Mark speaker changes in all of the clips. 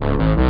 Speaker 1: Hi,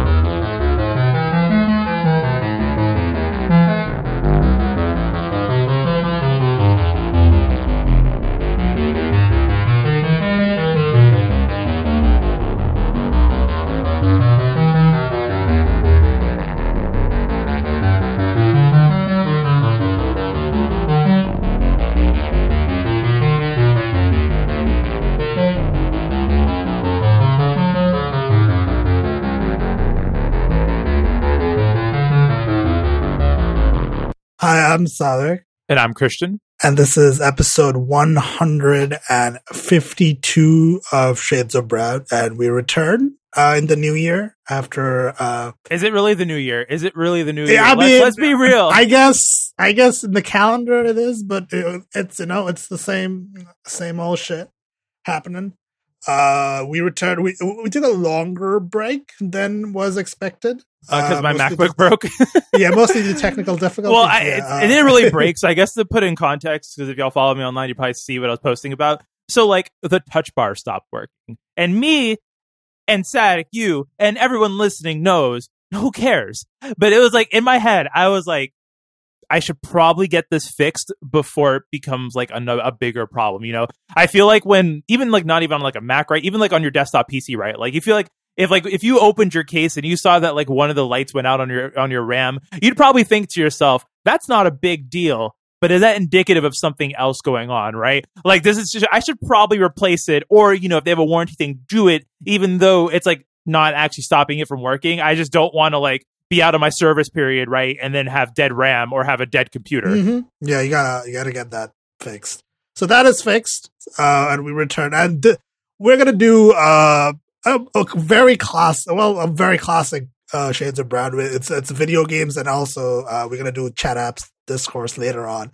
Speaker 1: I'm Sadik,
Speaker 2: And I'm Christian.
Speaker 1: and this is episode 152 of Shades of Brown. And we return uh, in the new year after, uh,
Speaker 2: Is it really the new year? Is it really the new year?
Speaker 1: I
Speaker 2: let's,
Speaker 1: mean,
Speaker 2: let's be real.
Speaker 1: I guess, I guess in the calendar it is, but it, it's, you know, it's the same, same old shit happening. Uh, we returned, we, we took a longer break than was expected.
Speaker 2: Because
Speaker 1: Uh,
Speaker 2: my
Speaker 1: mostly
Speaker 2: MacBook broke.
Speaker 1: yeah, mostly the technical difficulties.
Speaker 2: well, I,
Speaker 1: yeah,
Speaker 2: it,
Speaker 1: uh,
Speaker 2: it didn't really break. So I guess to put in context, because if y'all follow me online, you probably see what I was posting about. So like the touch bar stopped working, and me and Sadik, you and everyone listening knows who cares. But it was like in my head, I was like, I should probably get this fixed before it becomes like a, a bigger problem. You know, I feel like when even like not even on like a Mac, right? Even like on your desktop PC, right? Like you feel like if like if you opened your case and you saw that like one of the lights went out on your on your RAM, you'd probably think to yourself, that's not a big deal. But is that indicative of something else going on, right? Like this is just, I should probably replace it, or you know, if they have a warranty thing, do it, even though it's like not actually stopping it from working. I just don't want to like be out of my service period, right, and then have dead RAM or have a dead computer.
Speaker 1: Mhm. Yeah, you gotta you gotta get that fixed. So that is fixed, uh, and we return, and th- we're gonna do uh, a, a very class, well, a very classic uh, Shades of Brown. It's it's video games, and also uh, we're gonna do chat apps discourse later on.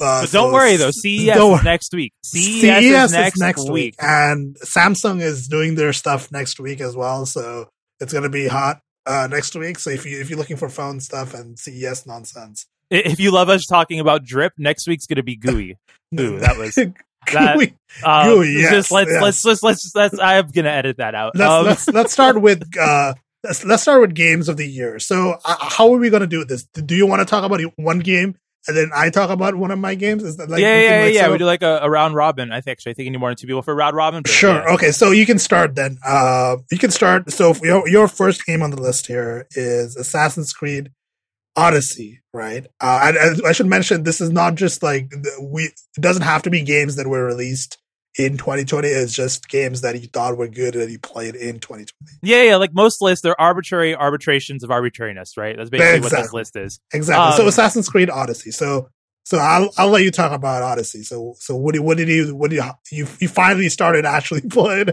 Speaker 1: Uh,
Speaker 2: But don't worry though, CES
Speaker 1: don't
Speaker 2: is next week. CES,
Speaker 1: CES
Speaker 2: is next, week.
Speaker 1: and Samsung is doing their stuff next week as well. So it's gonna be hot uh, next week. So if you if you're looking for phone stuff and CES nonsense,
Speaker 2: If you love us talking about drip, next week's gonna be gooey. Ooh, that was- that-
Speaker 1: Gooey.
Speaker 2: Um,
Speaker 1: Gooey, yes,
Speaker 2: just let's
Speaker 1: yes.
Speaker 2: let's let's let's let's. I'm gonna edit that out.
Speaker 1: let's,
Speaker 2: Um,
Speaker 1: let's let's start with uh let's, let's start with games of the year. So uh, how are we going to do this? Do you want to talk about one game and then I talk about one of my games? Is that like
Speaker 2: yeah, yeah, yeah,
Speaker 1: like,
Speaker 2: yeah.
Speaker 1: sort
Speaker 2: We do like a, a round robin. I think actually, I think you need more than two people for round robin.
Speaker 1: Sure.
Speaker 2: yeah.
Speaker 1: Okay. So you can start then. Uh, you can start. So your your first game on the list here is Assassin's Creed Odyssey, right? Uh, and I should mention this is not just like we. It doesn't have to be games that were released in 2020. It's just games that you thought were good that you played in 2020.
Speaker 2: Yeah, yeah. Like most lists, they're arbitrary arbitrations of arbitrariness, right? That's basically what this list is.
Speaker 1: Exactly. so
Speaker 2: Um,
Speaker 1: Assassin's Creed Odyssey. So so I'll I'll let you talk about Odyssey. So so what do what did you what do you you you finally started actually playing?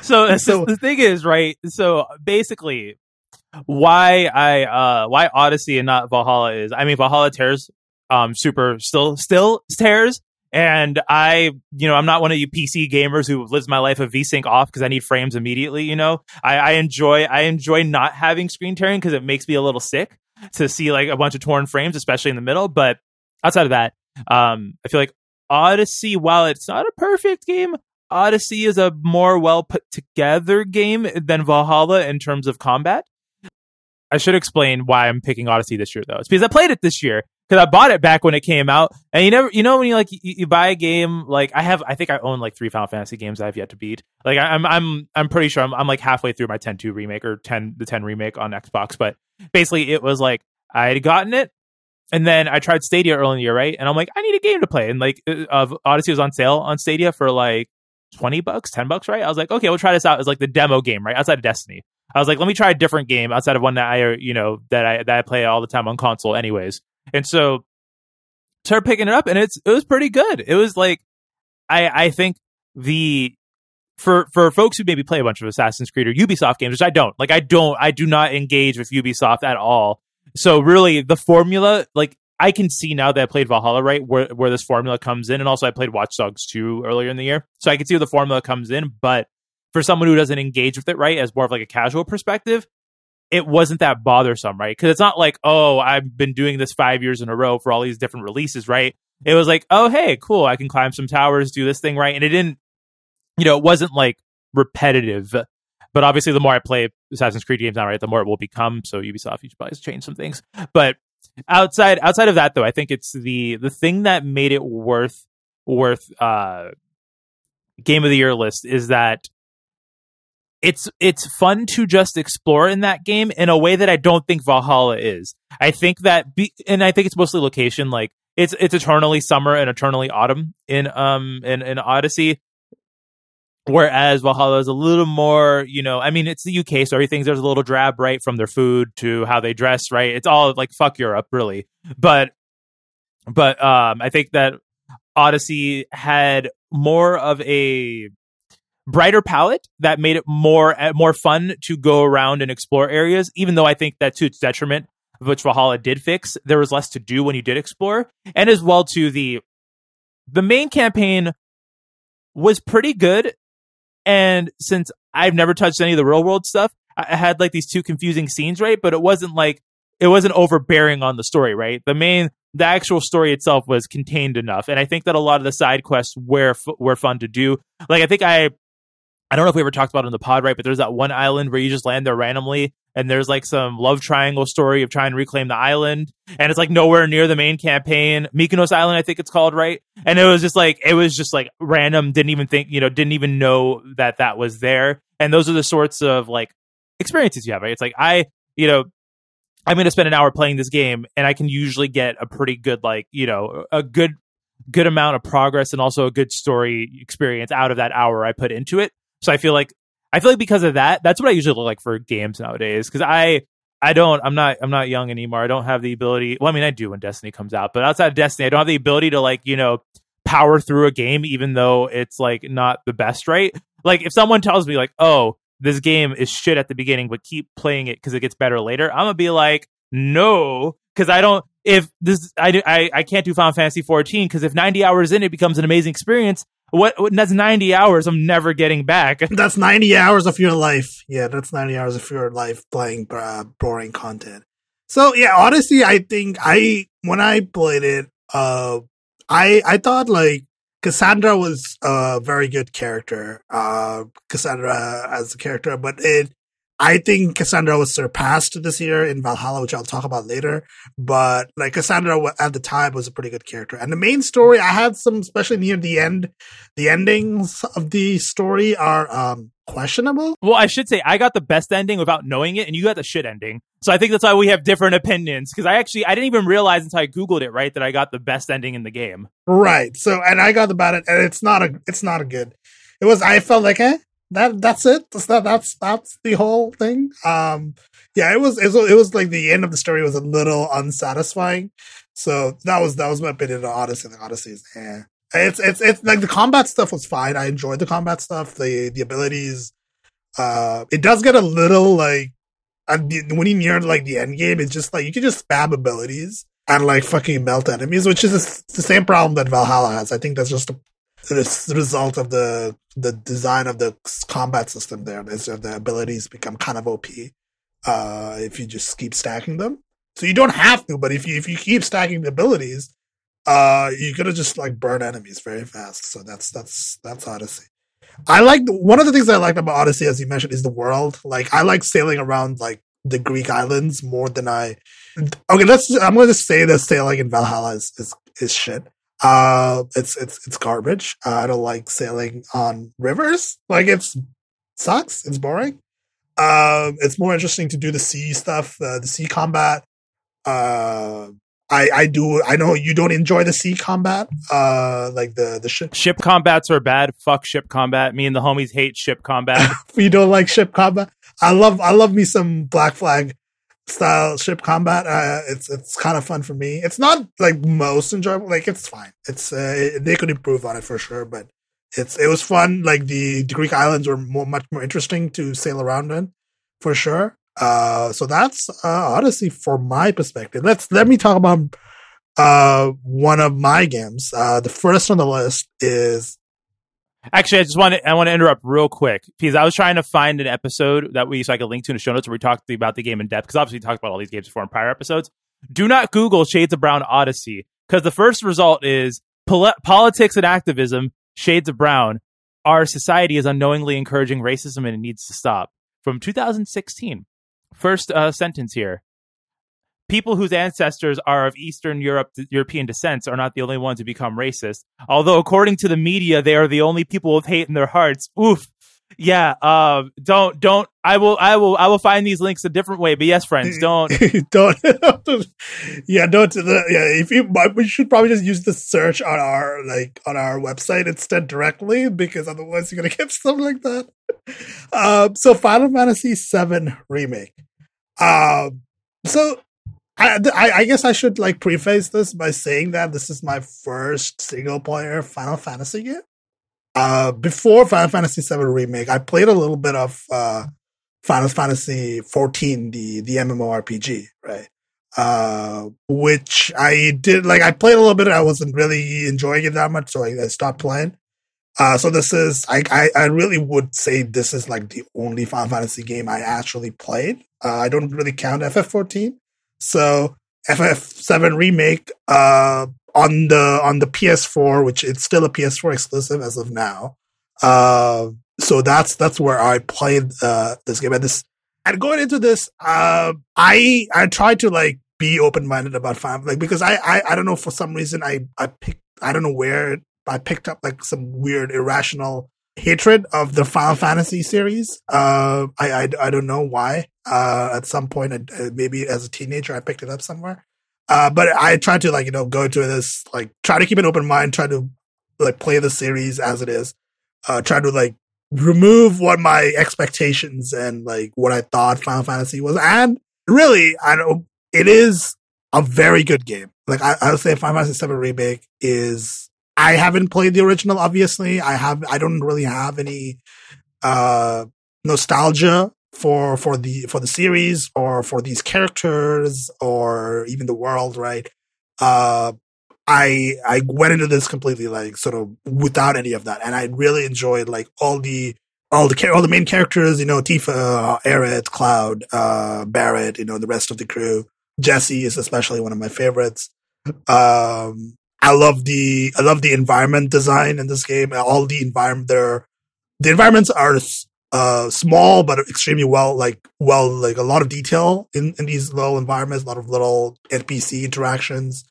Speaker 2: So,
Speaker 1: So-
Speaker 2: the thing is, right? So basically, why I uh why Odyssey and not Valhalla is I mean Valhalla tears um super still still tears. And I you know I'm not one of you PC gamers who lives my life of VSync off because I need frames immediately you know? I, I enjoy I enjoy not having screen tearing because it makes me a little sick to see like a bunch of torn frames especially in the middle. But outside of that um I feel like Odyssey while it's not a perfect game Odyssey is a more well put together game than Valhalla in terms of combat. I should explain why I'm picking Odyssey this year though. It's because I played it this year because I bought it back when it came out, and you never, you know, when you like you, you buy a game like I have, I think I own like three Final Fantasy games I have yet to beat. Like I, I'm, I'm, I'm pretty sure I'm, I'm like halfway through my 10-2 remake or 10 the 10 remake on Xbox, but basically it was like I had gotten it. And then I tried Stadia early in the year, right? And I'm like, I need a game to play. And like, uh, uh, Odyssey was on sale on Stadia for like 20 bucks, 10 bucks, right? I was like, okay, we'll try this out as like the demo game, right? Outside of Destiny. I was like, let me try a different game outside of one that I, you know, that I, that I play all the time on console anyways. And so started picking it up and it's, it was pretty good. It was like, I, I think the, for, for folks who maybe play a bunch of Assassin's Creed or Ubisoft games, which I don't, like, I don't, I do not engage with Ubisoft at all. So really the formula, like, I can see now that I played Valhalla, right, where where this formula comes in, and also I played Watch Dogs 2 earlier in the year, so I can see where the formula comes in. But for someone who doesn't engage with it, right, as more of like a casual perspective, it wasn't that bothersome, right? Because it's not like, oh, I've been doing this five years in a row for all these different releases, right? It was like, oh, hey, cool, I can climb some towers, do this thing, right? And it didn't, you know, it wasn't like repetitive. But obviously, the more I play Assassin's Creed games now, right, the more it will become. So Ubisoft, you should probably change some things. But outside outside of that, though, I think it's the the thing that made it worth worth uh game of the year list is that it's it's fun to just explore in that game in a way that I don't think Valhalla is. I think that be, and I think it's mostly location like it's it's eternally summer and eternally autumn in um in, in Odyssey. Whereas Valhalla is a little more, you know, I mean, it's the UK, so everything's there's a little drab, right, from their food to how they dress, right? It's all like fuck Europe, really. But, but um, I think that Odyssey had more of a brighter palette that made it more uh, more fun to go around and explore areas. Even though I think that to its detriment, which Valhalla did fix, there was less to do when you did explore, and as well to the the main campaign was pretty good. And since I've never touched any of the real world stuff, I had like these two confusing scenes, right? But it wasn't like it wasn't overbearing on the story, right? The main the actual story itself was contained enough, and I think that a lot of the side quests were were fun to do. Like I think I I don't know if we ever talked about it in the pod, right? But there's that one island where you just land there randomly, and there's like some love triangle story of trying to reclaim the island, and it's like nowhere near the main campaign. Mykonos Island, I think it's called, right? And it was just like it was just like random. Didn't even think, you know, didn't even know that that was there. And those are the sorts of like experiences you have, right? It's like I, you know, I'm going to spend an hour playing this game, and I can usually get a pretty good, like, you know, a good good amount of progress and also a good story experience out of that hour I put into it. So I feel like I feel like because of that, that's what I usually look like for games nowadays. Because I I don't I'm not I'm not young anymore. I don't have the ability. Well, I mean I do when Destiny comes out, but outside of Destiny, I don't have the ability to like you know power through a game even though it's like not the best. Right? Like if someone tells me like oh this game is shit at the beginning, but keep playing it because it gets better later, I'm gonna be like no because I don't. If this, I, I, I can't do Final Fantasy 14 because if 90 hours in, it becomes an amazing experience. What, what that's 90 hours I'm never getting back.
Speaker 1: That's 90 hours of your life. Yeah, that's 90 hours of your life playing uh, boring content. So yeah, Odyssey, I think I when I played it, uh, I I thought like Cassandra was a very good character. Uh, Cassandra as a character, but it I think Cassandra was surpassed this year in Valhalla, which I'll talk about later. But like Cassandra at the time was a pretty good character. And the main story, I had some, especially near the end, the endings of the story are um, questionable.
Speaker 2: Well, I should say I got the best ending without knowing it, and you got the shit ending. So I think that's why we have different opinions. Because I actually I didn't even realize until I googled it right that I got the best ending in the game.
Speaker 1: Right. So and I got about it, and it's not a it's not a good. It was I felt like eh that that's it. That's that, that's that's the whole thing. Um, yeah, it was, it was it was like the end of the story was a little unsatisfying. So that was that was my opinion of Odyssey. The Odyssey is eh. It's it's it's like the combat stuff was fine. I enjoyed the combat stuff. The the abilities. Uh, it does get a little like when you near like the end game, it's just like you can just spam abilities and like fucking melt enemies, which is the same problem that Valhalla has. I think that's just a result of the the design of the combat system there is that the abilities become kind of OP uh, if you just keep stacking them. So you don't have to, but if you if you keep stacking the abilities, uh, you're gonna just like burn enemies very fast. So that's that's that's Odyssey. I like one of the things I liked about Odyssey, as you mentioned, is the world. Like I like sailing around like the Greek islands more than I. Okay, let's. I'm going to say that sailing in Valhalla is is, is shit. Uh, it's it's it's garbage. Uh, I don't like sailing on rivers. Like it's sucks. It's boring. Um, it's more interesting to do the sea stuff, uh, the sea combat. Uh, I I do. I know you don't enjoy the sea combat. Uh, like the the ship
Speaker 2: ship combats are bad. Fuck ship combat. Me and the homies hate ship combat.
Speaker 1: you don't like ship combat. I love I love me some Black Flag style ship combat. Uh, it's it's kind of fun for me. It's not like most enjoyable. Like it's fine. It's uh, they could improve on it for sure, but it's it was fun. Like the, the Greek islands were more, much more interesting to sail around in, for sure. Uh, so that's uh, Odyssey for my perspective. Let's let me talk about uh one of my games. Uh, the first on the list is
Speaker 2: Actually, I just want to I want to interrupt real quick because I was trying to find an episode that we so I could link to in the show notes where we talked about the game in depth because obviously we talked about all these games before in prior episodes. Do not Google Shades of Brown Odyssey because the first result is pol- politics and activism. Shades of Brown. Our society is unknowingly encouraging racism and it needs to stop. from 2016. First uh, sentence here. People whose ancestors are of Eastern Europe, European descent are not the only ones to become racist. Although, according to the media, they are the only people with hate in their hearts. Oof. Yeah. Uh, don't, don't, I will, I will, I will find these links a different way. But yes, friends, don't,
Speaker 1: don't, yeah, don't, yeah, if you, we should probably just use the search on our, like, on our website instead directly because otherwise you're going to get something like that. Um, so Final Fantasy VII Remake. Um, so I, I, guess I should like preface this by saying that this is my first single player Final Fantasy game. Uh, before Final Fantasy VII Remake, I played a little bit of uh, Final Fantasy XIV, the the MMORPG, right? Uh, which I did like. I played a little bit. I wasn't really enjoying it that much, so I, I stopped playing. Uh, so this is I, I, I really would say this is like the only Final Fantasy game I actually played. Uh, I don't really count FF14. So FF7 remake uh, on the on the PS4, which it's still a PS4 exclusive as of now. Uh, so that's that's where I played uh, this game. And this and going into this, uh, I I tried to like be open minded about Final like because I, I I don't know for some reason I I picked I don't know where I picked up like some weird irrational hatred of the Final Fantasy series. Uh, I, I, I don't know why. Uh, at some point, uh, maybe as a teenager, I picked it up somewhere. Uh, but I tried to like you know go into this like try to keep an open mind, try to like play the series as it is. Uh, try to like remove what my expectations and like what I thought Final Fantasy was, and really, I don't. It is a very good game. Like I, I would say, Final Fantasy VII Remake is I haven't played the original, obviously. I have, I don't really have any, uh, nostalgia for, for the, for the series or for these characters or even the world, right? Uh, I, I went into this completely like sort of without any of that. And I really enjoyed like all the, all the, all the main characters, you know, Tifa, Aerith, Cloud, uh, Barret, you know, the rest of the crew. Jesse is especially one of my favorites. Um, I love the I love the environment design in this game. All the environment there, the environments are uh, small but extremely well like well like a lot of detail in in these little environments. A lot of little NPC interactions.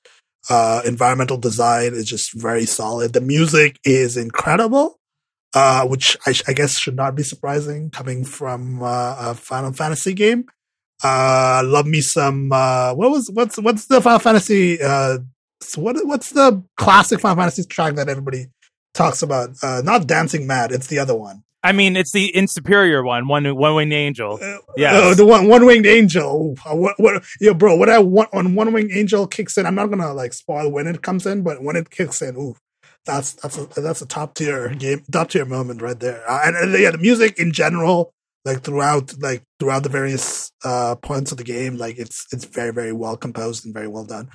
Speaker 1: Uh, environmental design is just very solid. The music is incredible. Uh, which I, I, guess should not be surprising coming from uh, a Final Fantasy game. Uh, love me some. Uh, what was what's what's the Final Fantasy uh, so what what's the classic Final Fantasy track that everybody talks about? Uh, not Dancing Mad, it's the other one.
Speaker 2: I mean, it's the in superior one, one one winged angel. Uh,
Speaker 1: yeah, uh, the one one winged angel. Uh, what what yo, bro? What I want on one winged angel kicks in. I'm not gonna like spoil when it comes in, but when it kicks in, ooh, that's that's a that's a top tier game, top tier moment right there. Uh, and, and, yeah, the music in general, like throughout like throughout the various uh points of the game, like it's it's very very well composed and very well done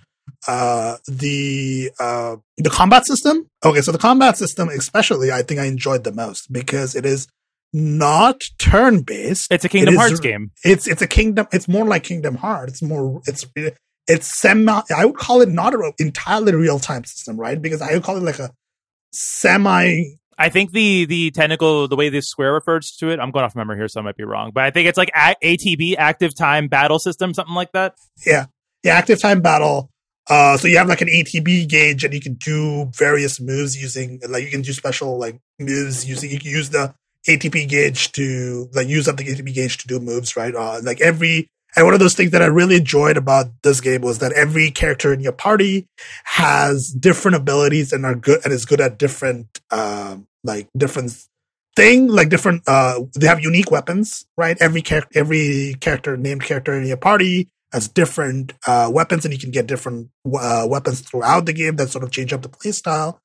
Speaker 1: uh, the uh, the combat system. Okay, so the combat system, especially, I think I enjoyed the most because it is not turn based.
Speaker 2: It's a Kingdom it Hearts is, game.
Speaker 1: It's it's a Kingdom. It's more like Kingdom Hearts. It's more. It's it's semi. I would call it not an entirely real time system, right? Because I would call it like a semi.
Speaker 2: I think the the technical the way this square refers to it, I'm going off memory here, so I might be wrong, but I think it's like ATB, active time battle system, something like that.
Speaker 1: Yeah, the active time battle. Uh, so you have like an ATB gauge and you can do various moves using, like you can do special like moves using, you can use the ATB gauge to like use up the ATB gauge to do moves, right? Uh, like every, and one of those things that I really enjoyed about this game was that every character in your party has different abilities and are good and is good at different, um, like different thing, like different, uh, they have unique weapons, right? Every character, every character, named character in your party has different uh, weapons, and you can get different uh, weapons throughout the game that sort of change up the playstyle.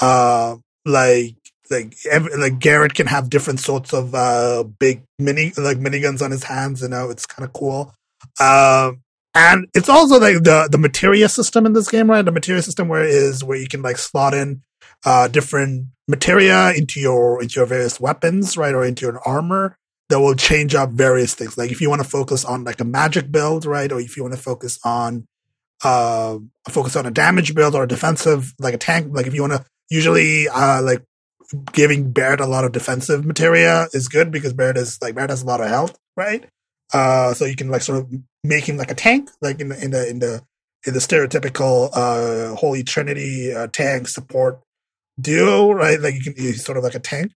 Speaker 1: Uh, like like every, like Barret can have different sorts of uh, big mini like miniguns on his hands. You know, it's kind of cool. Uh, and it's also like the the materia system in this game, right? The materia system where is where you can like slot in uh, different materia into your into your various weapons, right, or into your armor that will change up various things. Like if you want to focus on like a magic build, right? Or if you want to focus on uh focus on a damage build or a defensive like a tank, like if you want to usually uh like giving Barret a lot of defensive materia is good because Barret is like Barret has a lot of health, right? Uh, so you can like sort of make him like a tank, like in the in the in the in the stereotypical uh Holy Trinity uh, tank support duo, right? Like you can he's sort of like a tank.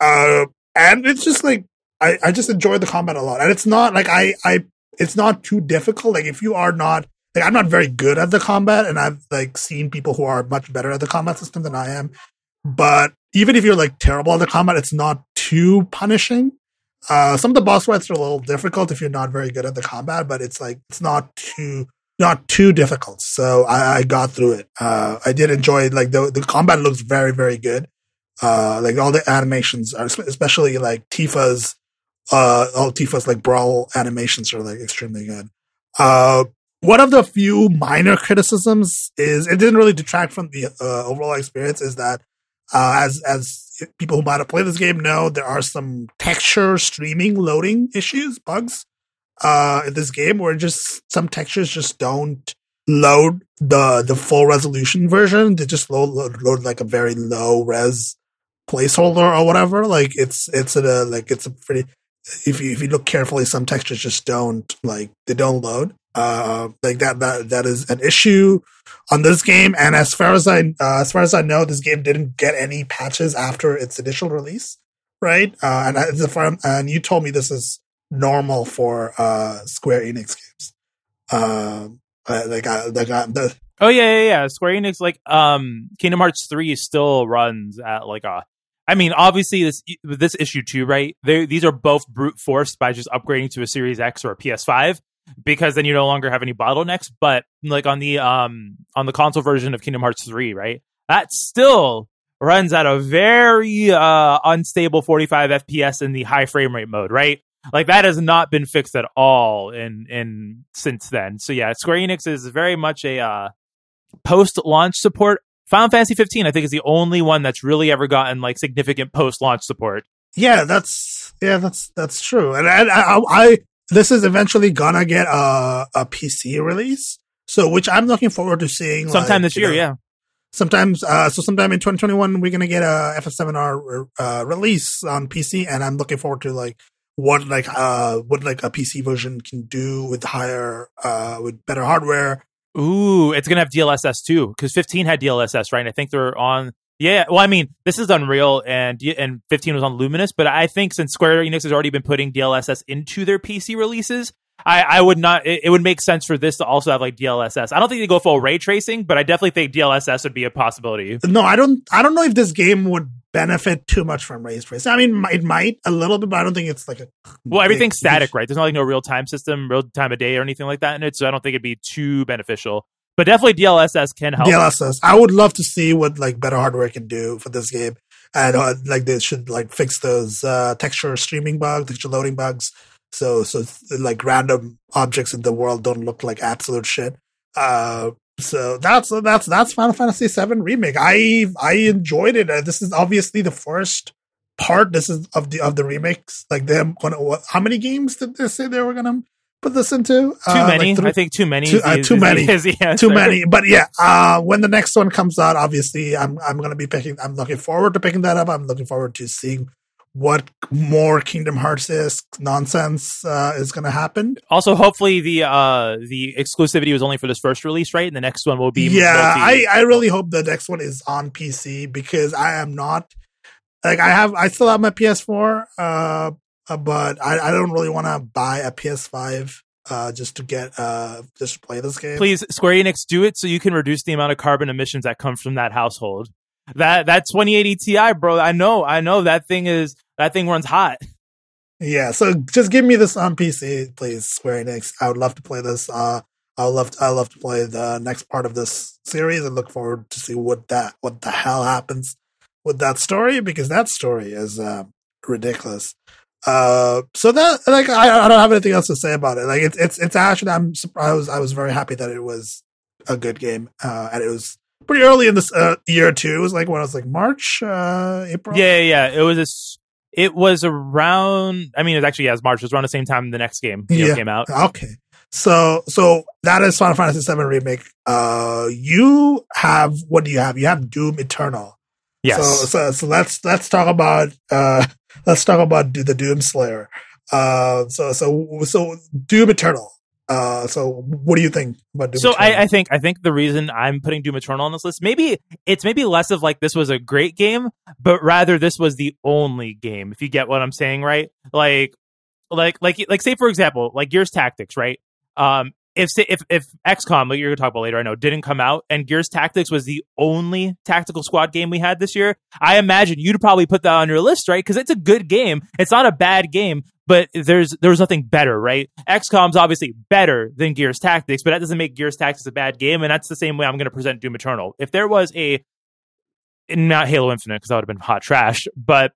Speaker 1: Uh, and it's just like I I just enjoy the combat a lot, and it's not like I I it's not too difficult. Like if you are not like I'm not very good at the combat, and I've like seen people who are much better at the combat system than I am. But even if you're like terrible at the combat, it's not too punishing. Uh, some of the boss fights are a little difficult if you're not very good at the combat, but it's like it's not too not too difficult. So I, I got through it. Uh, I did enjoy it. Like the the combat looks very very good. Uh, like all the animations are, especially like Tifa's, uh, like brawl animations are like extremely good. Uh, one of the few minor criticisms is it didn't really detract from the uh, overall experience. Is that uh, as as people who might have played this game know, there are some texture streaming loading issues, bugs uh, in this game where just some textures just don't load the the full resolution version. They just load, load, load like a very low res placeholder or whatever. Like it's it's a like it's a pretty. If you if you look carefully, some textures just don't like they don't load. Uh, like that that that is an issue on this game. And as far as I uh, as far as I know, this game didn't get any patches after its initial release, right? Uh, and I, and you told me this is normal for uh, Square Enix games. Um, uh, like I, like I, the,
Speaker 2: Oh yeah, yeah, yeah. Square Enix, like, um, Kingdom Hearts three still runs at like a. I mean, obviously this this issue too, right? They, these are both brute forced by just upgrading to a Series X or a PS5 because then you no longer have any bottlenecks. But like on the um on the console version of Kingdom Hearts three, right? That still runs at a very uh unstable 45 FPS in the high frame rate mode, right? Like that has not been fixed at all in in since then. So yeah, Square Enix is very much a uh, post launch support. Final Fantasy 15, I think, is the only one that's really ever gotten like significant post launch support.
Speaker 1: Yeah, that's yeah, that's that's true. And I, I, I this is eventually gonna get a a PC release, so which I'm looking forward to seeing
Speaker 2: sometime
Speaker 1: like,
Speaker 2: this year.
Speaker 1: know,
Speaker 2: yeah,
Speaker 1: sometimes uh so sometime in 2021 we're gonna get a FF7R uh, release on PC, and I'm looking forward to like what like uh what like a PC version can do with higher uh with better hardware.
Speaker 2: Ooh, it's gonna have DLSS too because 15 had DLSS, right? And I think they're on. Yeah, well, I mean, this is Unreal, and and 15 was on Luminous, but I think since Square Enix has already been putting DLSS into their PC releases, I, I would not. It, it, would make sense for this to also have like DLSS. I don't think they go full ray tracing, but I definitely think DLSS would be a possibility.
Speaker 1: No, I don't. I don't know if this game would benefit too much from ray tracing. I mean, it might a little bit, but I don't think it's like a.
Speaker 2: Well, everything's static, right? There's not like no real time system, real time of day, or anything like that in it. So I don't think it'd be too beneficial. But definitely DLSS can help.
Speaker 1: DLSS. I would love to see what like better hardware can do for this game, and uh, like they should like fix those uh, texture streaming bugs, texture loading bugs so so like random objects in the world don't look like absolute shit. Uh, so that's that's that's Final Fantasy VII remake. I I enjoyed it. Uh, this is obviously the first part. This is of the of the remakes. Like them, gonna what, how many games did they say they were gonna put this into?
Speaker 2: Too uh, many. Like I think too many.
Speaker 1: Too, uh, too many. too many. But yeah, uh, when the next one comes out, obviously I'm I'm gonna be picking. I'm looking forward to picking that up. I'm looking forward to seeing what more Kingdom Hearts is nonsense uh, is going to happen.
Speaker 2: Also, hopefully the uh, the exclusivity was only for this first release, right? And the next one will be
Speaker 1: yeah. Multi- I I really hope the next one is on PC because I am not like I have I still have my PS4, uh, uh, but I I don't really want to buy a PS5 uh, just to get uh, just to play this game.
Speaker 2: Please, Square Enix, do it so you can reduce the amount of carbon emissions that come from that household. That that 2080 Ti, bro. I know, I know that thing is that thing runs hot.
Speaker 1: Yeah, so just give me this on PC, please, Square Enix. I would love to play this. Uh, I would love to, I love to play the next part of this series and look forward to see what that what the hell happens with that story because that story is uh, ridiculous. Uh, so that like I, I don't have anything else to say about it. Like it's it's it's actually I'm surprised. I was I was very happy that it was a good game uh, and it was pretty early in this uh, year too. It was like when I was like March, uh, April.
Speaker 2: Yeah, yeah, yeah. It was a it was around. I mean, it was actually yeah, it was March. It was around the same time the next game yeah. came out.
Speaker 1: Okay, so so that is Final Fantasy VII remake. Uh, you have what do you have? You have Doom Eternal.
Speaker 2: Yes.
Speaker 1: So, so, so let's let's talk about uh let's talk about do the Doom Slayer. Uh, so so so Doom Eternal. Uh, so what do you think about Doom
Speaker 2: so? I, I think I think the reason I'm putting Doom Eternal on this list, maybe it's maybe less of like this was a great game, but rather this was the only game. If you get what I'm saying, right? Like, like, like, like, say for example, like Gears Tactics, right? Um, if say, if if XCOM, like you're gonna talk about later, I know, didn't come out, and Gears Tactics was the only tactical squad game we had this year, I imagine you'd probably put that on your list, right? Because it's a good game. It's not a bad game, but there's there's nothing better, right? XCOM's obviously better than Gears Tactics, but that doesn't make Gears Tactics a bad game, and that's the same way I'm going to present Doom Eternal. If there was a not Halo Infinite because that would have been hot trash, but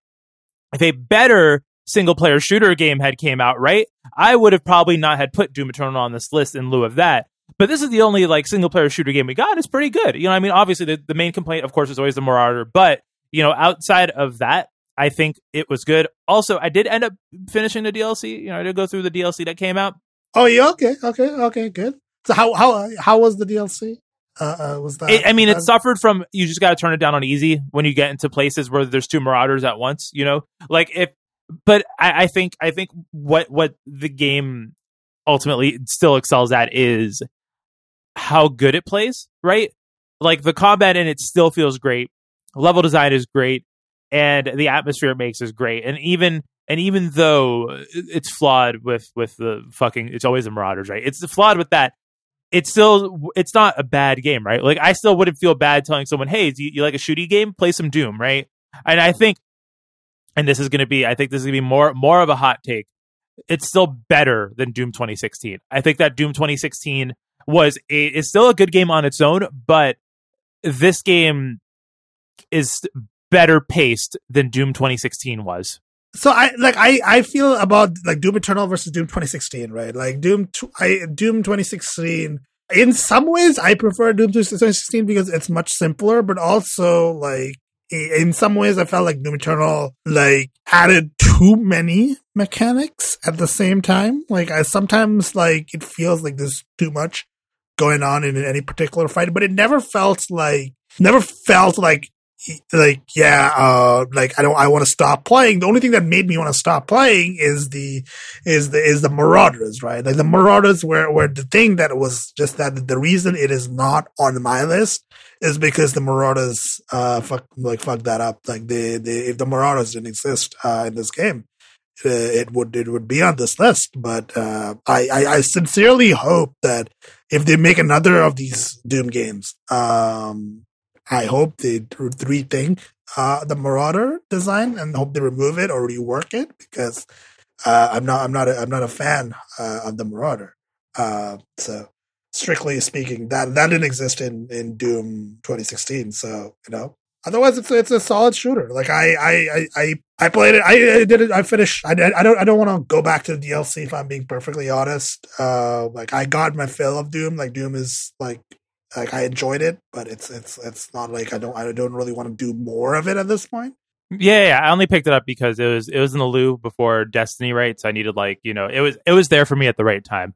Speaker 2: if a better single player shooter game had came out, right? I would have probably not had put Doom Eternal on this list in lieu of that. But this is the only like single player shooter game we got. It's pretty good. You know, I mean, obviously the, the main complaint, of course, is always the Marauder, but you know, outside of that, I think it was good. Also, I did end up finishing the DLC. You know, I did go through the DLC that came out.
Speaker 1: Oh, yeah. Okay. Okay. Okay. Good. So how how how was the DLC? Uh, uh was that?
Speaker 2: It, I mean, it suffered from you just got to turn it down on easy when you get into places where there's two Marauders at once. You know, like if, but I, I think I think what what the game ultimately still excels at is how good it plays. Right, like the combat in it still feels great. Level design is great, and the atmosphere it makes is great. And even and even though it's flawed with with the fucking, it's always the Marauders, right? It's flawed with that it's still it's not a bad game, right? Like I still wouldn't feel bad telling someone, "Hey, you, you like a shooty game? Play some Doom," right? And I think, and this is going to be, I think this is going to be more more of a hot take. It's still better than Doom 2016. I think that Doom 2016 was a, is still a good game on its own, but this game is better paced than Doom 2016 was.
Speaker 1: so I like I I feel about like Doom Eternal versus Doom 2016, right? Like Doom tw- I Doom 2016 in some ways I prefer Doom 2016 because it's much simpler, but also like in some ways I felt like Doom Eternal like added too many mechanics at the same time. Like I sometimes like it feels like there's too much going on in any particular fight, but it never felt like never felt like like yeah uh like i don't i want to stop playing. The only thing that made me want to stop playing is the is the is the marauders right? Like the marauders were were the thing that was just that the reason it is not on my list is because the marauders uh fuck like fuck that up. Like the the if the marauders didn't exist uh in this game uh, it would it would be on this list. But uh I, I i sincerely hope that if they make another of these doom games um I hope they rethink uh, the Marauder design and hope they remove it or rework it because uh, I'm not I'm not a, I'm not a fan uh, of the Marauder. Uh, so strictly speaking, that that didn't exist in in Doom 2016. So you know, otherwise it's it's a solid shooter. Like I I I I, played it. I, I did it. I finished. I, I don't I don't want to go back to the DLC if I'm being perfectly honest. Uh, like I got my fill of Doom. Like Doom is like like I enjoyed it, but it's it's it's not like I don't I don't really want to do more of it at this point.
Speaker 2: Yeah, yeah, I only picked it up because it was it was in the loo before Destiny, right? So I needed like you know it was it was there for me at the right time.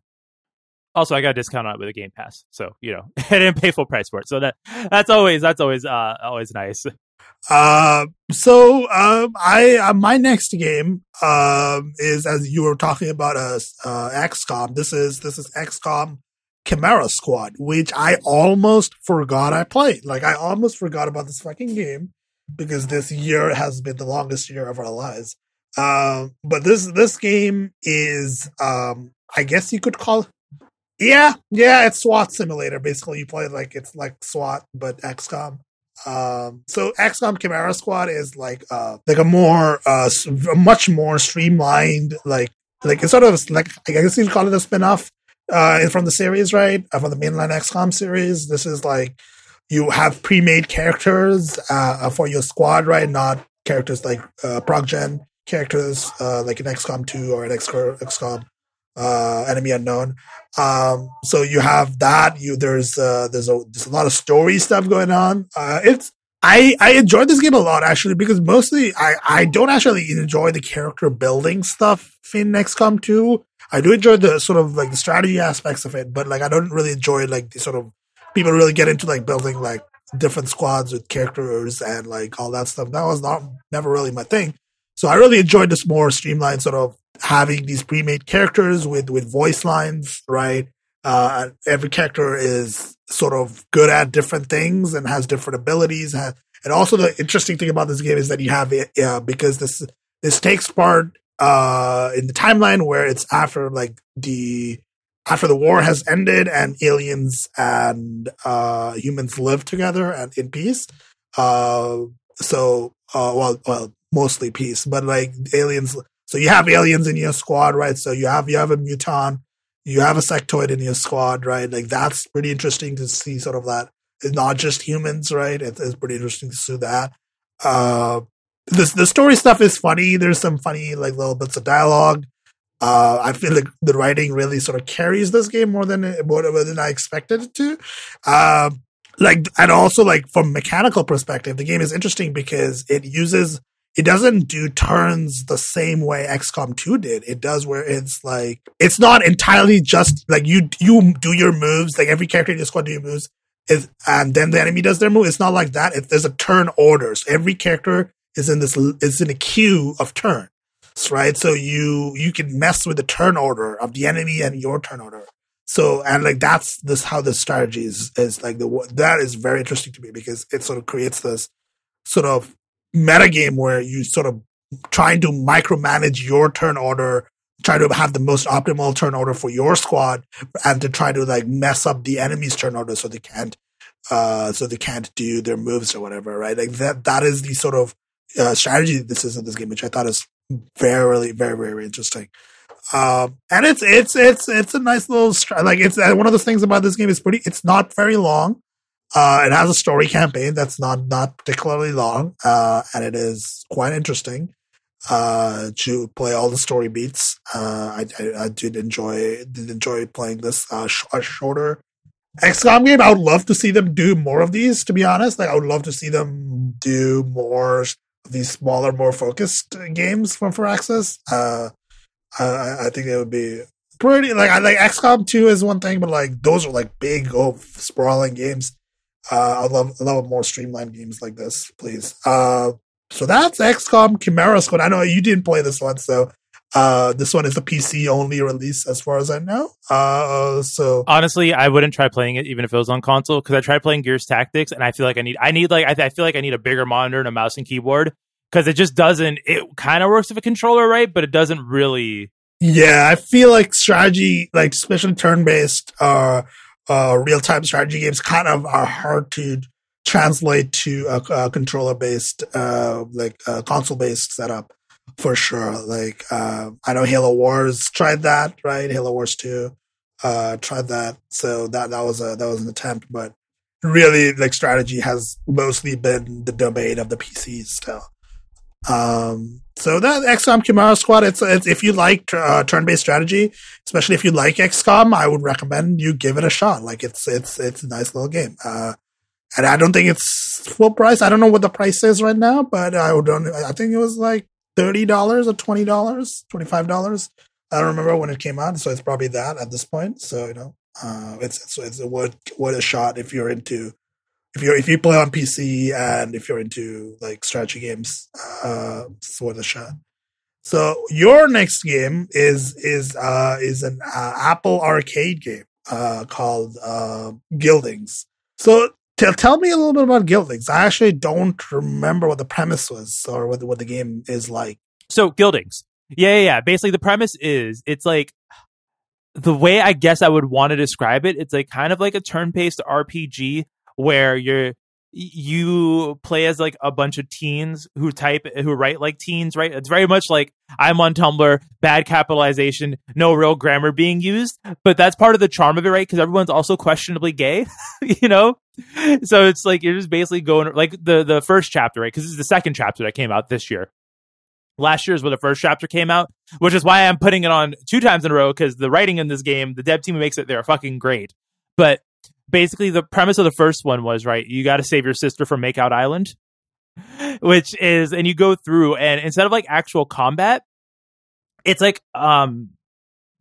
Speaker 2: Also, I got a discount on it with a Game Pass, so you know I didn't pay full price for it. So that that's always that's always uh always nice.
Speaker 1: Uh, so um, I uh, my next game um is as you were talking about uh, uh XCOM. This is this is XCOM Chimera Squad, which I almost forgot I played. Like I almost forgot about this fucking game because this year has been the longest year of our lives. Um, but this this game is um I guess you could call yeah yeah it's SWAT simulator. Basically, you play like it's like SWAT but XCOM. Um, so XCOM Chimera Squad is like uh like a more uh much more streamlined like like it's sort of like I guess you'd call it a spin-off uh from the series, right? Uh, from the mainline XCOM series. This is like you have pre-made characters uh for your squad, right? Not characters like uh ProcGen characters uh like in XCOM 2 or in XCOM, uh Enemy Unknown. Um so you have that, you there's uh there's a there's a lot of story stuff going on. Uh it's I, I enjoyed this game a lot actually because mostly I, I don't actually enjoy the character building stuff in XCOM 2. I do enjoy the sort of like the strategy aspects of it, but like I don't really enjoy like the sort of people really get into like building like different squads with characters and like all that stuff. That was not never really my thing. So I really enjoyed this more streamlined sort of having these pre-made characters with with voice lines, right? Uh, every character is sort of good at different things and has different abilities. And also, the interesting thing about this game is that you have it uh, because this this takes part uh, in the timeline where it's after like the after the war has ended and aliens and uh, humans live together and in peace. Uh, so, uh, well, well, mostly peace, but like aliens. So you have aliens in your squad, right? So you have you have a muton, you have a sectoid in your squad, right? Like that's pretty interesting to see sort of that. It's not just humans, right? It, it's pretty interesting to see that. Uh, this the story stuff is funny. There's some funny like little bits of dialogue. Uh, I feel like the writing really sort of carries this game more than more than I expected it to. Uh, like, and also like from mechanical perspective, the game is interesting because it uses it doesn't do turns the same way XCOM 2 did. It does where it's like it's not entirely just like you you do your moves, like every character in your squad do your moves, is, and then the enemy does their move. It's not like that. It, there's a turn order. So every character is in this is in a queue of turns, right? So you you can mess with the turn order of the enemy and your turn order. So and like that's this how the strategy is is like the that is very interesting to me because it sort of creates this sort of meta game where you sort of trying to micromanage your turn order, try to have the most optimal turn order for your squad, and to try to like mess up the enemy's turn order so they can't, uh, so they can't do their moves or whatever, right? Like that, that is the sort of uh, strategy this is in this game, which I thought is very, very, very interesting. Um, and it's it's it's it's a nice little like it's one of those things about this game is pretty. It's not very long. Uh, it has a story campaign that's not not particularly long, uh, and it is quite interesting uh, to play all the story beats. Uh, I, I, I, did enjoy did enjoy playing this uh, sh- a shorter XCOM game. I would love to see them do more of these. To be honest, like I would love to see them do more these smaller, more focused games from Firaxis. Uh, I, I think it would be pretty like I like XCOM two is one thing, but like those are like big, oh, sprawling games. Uh, I love I love more streamlined games like this, please. Uh, so that's XCOM Chimera Squad. I know you didn't play this one, so uh, this one is a PC only release, as far as I know. Uh, so
Speaker 2: honestly, I wouldn't try playing it even if it was on console because I tried playing Gears Tactics, and I feel like I need I need like I, I feel like I need a bigger monitor and a mouse and keyboard because it just doesn't. It kind of works with a controller, right? But it doesn't really.
Speaker 1: Yeah, I feel like strategy, like especially turn based, uh, uh, real time strategy games kind of are hard to translate to a, a controller based, uh, like a console based setup for sure. Like, uh, I know Halo Wars tried that, right? Halo Wars 2, uh, tried that. So that, that was a, that was an attempt, but really like strategy has mostly been the domain of the PCs still. Um, so that XCOM Chimera Squad, it's, it's if you like uh, turn-based strategy, especially if you like XCOM, I would recommend you give it a shot. Like it's it's it's a nice little game. Uh, and I don't think it's full price. I don't know what the price is right now, but I don't. I think it was like thirty dollars or twenty dollars, twenty five dollars. I don't remember when it came out, so it's probably that at this point. So you know, uh, it's it's it's a what what a shot if you're into if you're if you play on PC and if you're into like strategy games, uh, it's worth a shot. So your next game is is uh, is an uh, Apple Arcade game uh, called uh, Guildlings. So tell tell me a little bit about Guildlings. I actually don't remember what the premise was or what what the game is like.
Speaker 2: So Guildlings, yeah, yeah, yeah. Basically, the premise is it's like the way I guess I would want to describe it. It's like kind of like a turn-based RPG where you're you play as like a bunch of teens who type who write like teens right it's very much like i'm on tumblr bad capitalization no real grammar being used but that's part of the charm of it right because everyone's also questionably gay you know so it's like you're just basically going like the the first chapter right? Because this is the second chapter that came out this year. Last year is where the first chapter came out which is why i'm putting it on two times in a row because the writing in this game the dev team makes it they're fucking great. But basically the premise of the first one was right you got to save your sister from makeout island which is and you go through and instead of like actual combat it's like um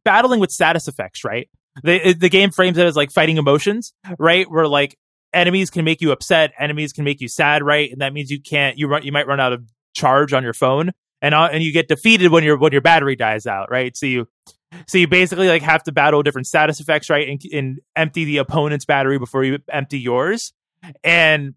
Speaker 2: battling with status effects right? The the game frames it as like fighting emotions right? Where like enemies can make you upset, enemies can make you sad, right? And that means you can't you run you might run out of charge on your phone, and uh, and you get defeated when your when your battery dies out, right? So you so you basically like have to battle different status effects, right? And, and empty the opponent's battery before you empty yours, and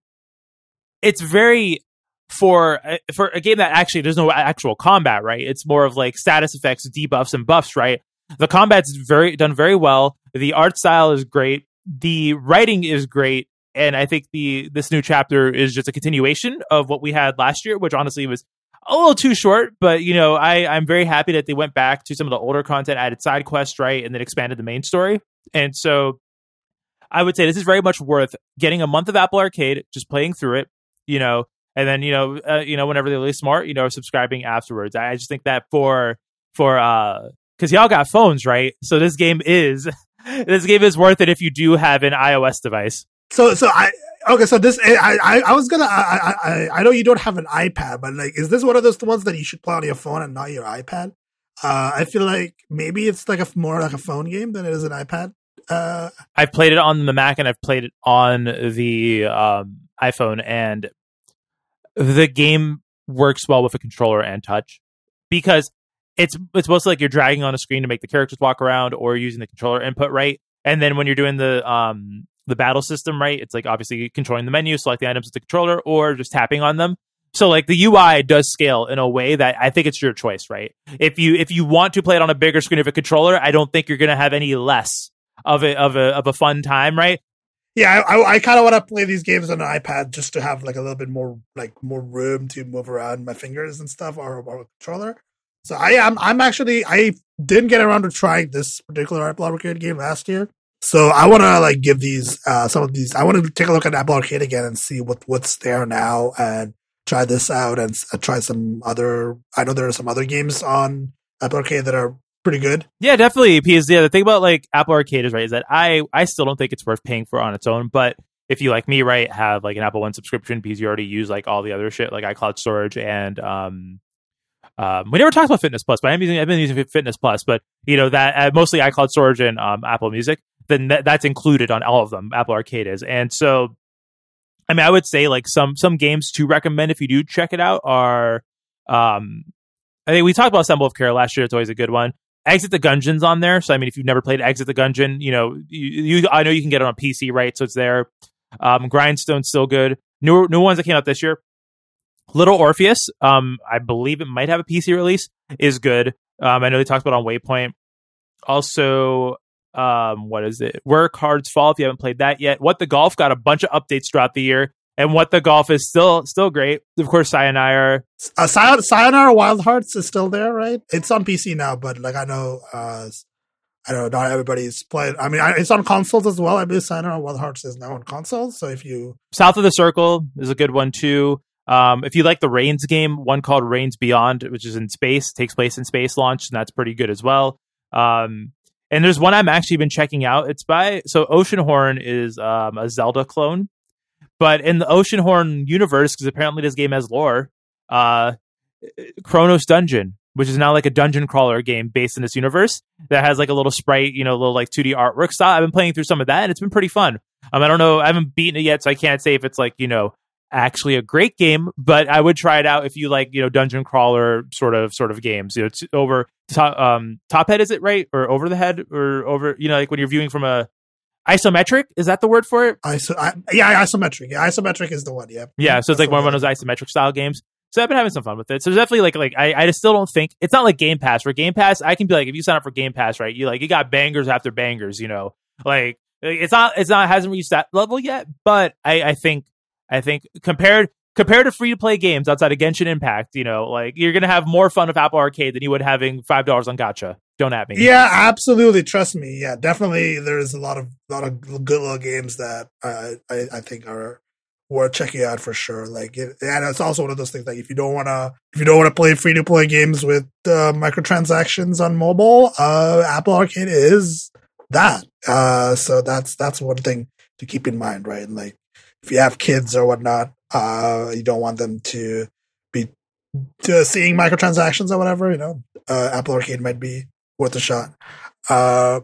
Speaker 2: it's very for uh, for a game that actually there's no actual combat, right? It's more of like status effects, debuffs, and buffs, right? The combat's very done very well. The art style is great. The writing is great, and I think the this new chapter is just a continuation of what we had last year, which honestly was a little too short. But you know, I I'm very happy that they went back to some of the older content, added side quests, right, and then expanded the main story. And so, I would say this is very much worth getting a month of Apple Arcade, just playing through it. You know, and then you know, uh, you know, whenever they release more, you know, subscribing afterwards. I just think that for for uh because y'all got phones, right? So this game is this game is worth it if you do have an iOS device.
Speaker 1: So, so I okay. So this, I, I, I was gonna, I, I, I know you don't have an iPad, but like, is this one of those ones that you should play on your phone and not your iPad? Uh, I feel like maybe it's like a more like a phone game than it is an iPad. Uh,
Speaker 2: I've played it on the Mac and I've played it on the um, iPhone, and the game works well with a controller and touch because it's it's mostly like you're dragging on a screen to make the characters walk around or using the controller input right and then when you're doing the um the battle system right it's like obviously controlling the menu select the items with the controller or just tapping on them so like the ui does scale in a way that i think it's your choice right if you if you want to play it on a bigger screen of a controller i don't think you're going to have any less of a of a of a fun time right
Speaker 1: yeah, I, I, kind of want to play these games on an iPad just to have like a little bit more like more room to move around my fingers and stuff or, or a controller. So I am I'm actually I didn't get around to trying this particular Apple game last year. So I want to like give these uh some of these. I want to take a look at Apple Arcade again and see what what's there now and try this out and uh, try some other. I know there are some other games on Apple Arcade that are pretty good.
Speaker 2: Yeah, definitely. Because yeah, the thing about like Apple Arcade is right is that I I still don't think it's worth paying for on its own, but if you like me, right, have like an Apple One subscription because you already use like all the other shit like iCloud storage and um um, we never talked about Fitness Plus, but I'm using I've been using Fitness Plus, but you know that uh, mostly iCloud storage and um, Apple Music. Then th- that's included on all of them. Apple Arcade is, and so I mean, I would say like some some games to recommend if you do check it out are. Um, I think we talked about Assemble of Care last year. It's always a good one. Exit the Gungeon's on there. So I mean, if you've never played Exit the Gungeon, you know, you, you I know you can get it on PC, right? So it's there. Um, Grindstone's still good. New new ones that came out this year. Little Orpheus, um, I believe it might have a PC release, is good. Um, I know they talked about on Waypoint. Also, um, what is it? Where Cards Fall. If you haven't played that yet, What the Golf got a bunch of updates throughout the year, and What the Golf is still still great. Of course, Sayonara.
Speaker 1: Uh, Say- Sayonara Wild Hearts is still there, right? It's on PC now, but like I know, uh, I don't know, not everybody's playing. I mean, it's on consoles as well. I believe Sayonara Wild Hearts is now on consoles. So if you
Speaker 2: South of the Circle is a good one too. Um, if you like the Reigns game, one called Reigns Beyond, which is in space, takes place in space launch, and that's pretty good as well. Um, and there's one I'm actually been checking out. It's by so Oceanhorn is um, a Zelda clone, but in the Oceanhorn universe, because apparently this game has lore, uh, Chronos Dungeon, which is now like a dungeon crawler game based in this universe that has like a little sprite, you know, little like 2D artwork style. I've been playing through some of that, and it's been pretty fun. Um, I don't know, I haven't beaten it yet, so I can't say if it's like you know actually a great game, but I would try it out if you like, you know, dungeon crawler sort of sort of games. You know, it's over top um top head is it right or over the head or over you know like when you're viewing from a isometric is that the word for it?
Speaker 1: Iso- I, yeah, isometric. Yeah, isometric is the one. Yeah.
Speaker 2: Yeah, so it's like one of those isometric style games. So I've been having some fun with it. So definitely like like I, I just still don't think it's not like Game Pass. For Game Pass, I can be like if you sign up for Game Pass, right? You like you got bangers after bangers, you know. Like it's not it's not it hasn't reached that level yet, but I I think I think compared compared to free to play games outside of Genshin Impact, you know, like you're gonna have more fun with Apple Arcade than you would having five dollars on gacha. Don't at me.
Speaker 1: Yeah, absolutely. Trust me. Yeah, definitely. There's a lot of lot of good little games that I I, think are worth checking out for sure. Like, it, and it's also one of those things that if you don't want to if you don't want to play free to play games with uh, microtransactions on mobile, uh, Apple Arcade is that. Uh, so that's that's one thing to keep in mind, right? Like if you have kids or whatnot, uh, you don't want them to be to seeing microtransactions or whatever. You know, uh, Apple Arcade might be worth a shot. Uh,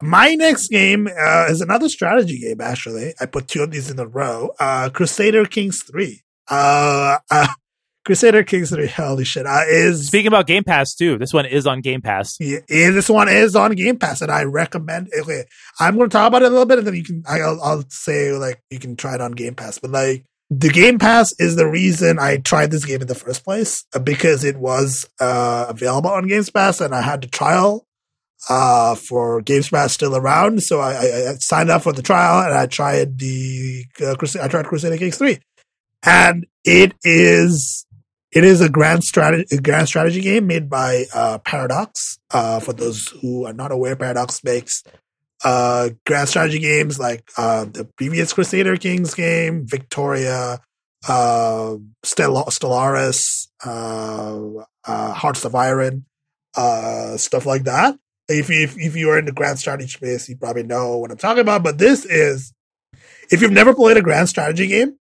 Speaker 1: My next game uh, is another strategy game. Actually, I put two of these in a row. Uh, Crusader Kings Three. Uh, uh, Crusader Kings 3, holy shit, uh, is
Speaker 2: Speaking about Game Pass too, this one is on Game Pass.
Speaker 1: yeah, this one is on Game Pass, and I recommend. Okay, I'm going to talk about it a little bit, and then you can. I'll, I'll say like you can try it on Game Pass, but like the Game Pass is the reason I tried this game in the first place uh, because it was uh, available on Games Pass, and I had the trial uh, for Games Pass still around, so I, I, I signed up for the trial, and I tried the uh, Crusade, I tried Crusader Kings three, and it is it is a grand strategy, grand strategy game made by uh, Paradox. Uh, for those who are not aware, Paradox makes uh, grand strategy games like uh, the previous Crusader Kings game, Victoria, uh, Stel- Stellaris, uh, Hearts of Iron, stuff like that. If if, if you are in the grand strategy space, you probably know what I'm talking about. But this is, if you've never played a grand strategy game,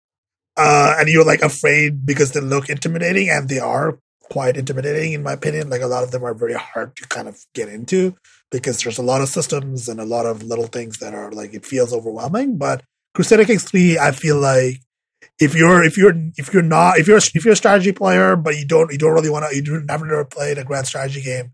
Speaker 1: uh, and you're like afraid because they look intimidating, and they are quite intimidating in my opinion. Like a lot of them are very hard to kind of get into because there's a lot of systems and a lot of little things that are like it feels overwhelming. But Crusader Kings three, I feel like if you're if you're if you're not if you're if you're a strategy player but you don't you don't really want to you do never never played a grand strategy game,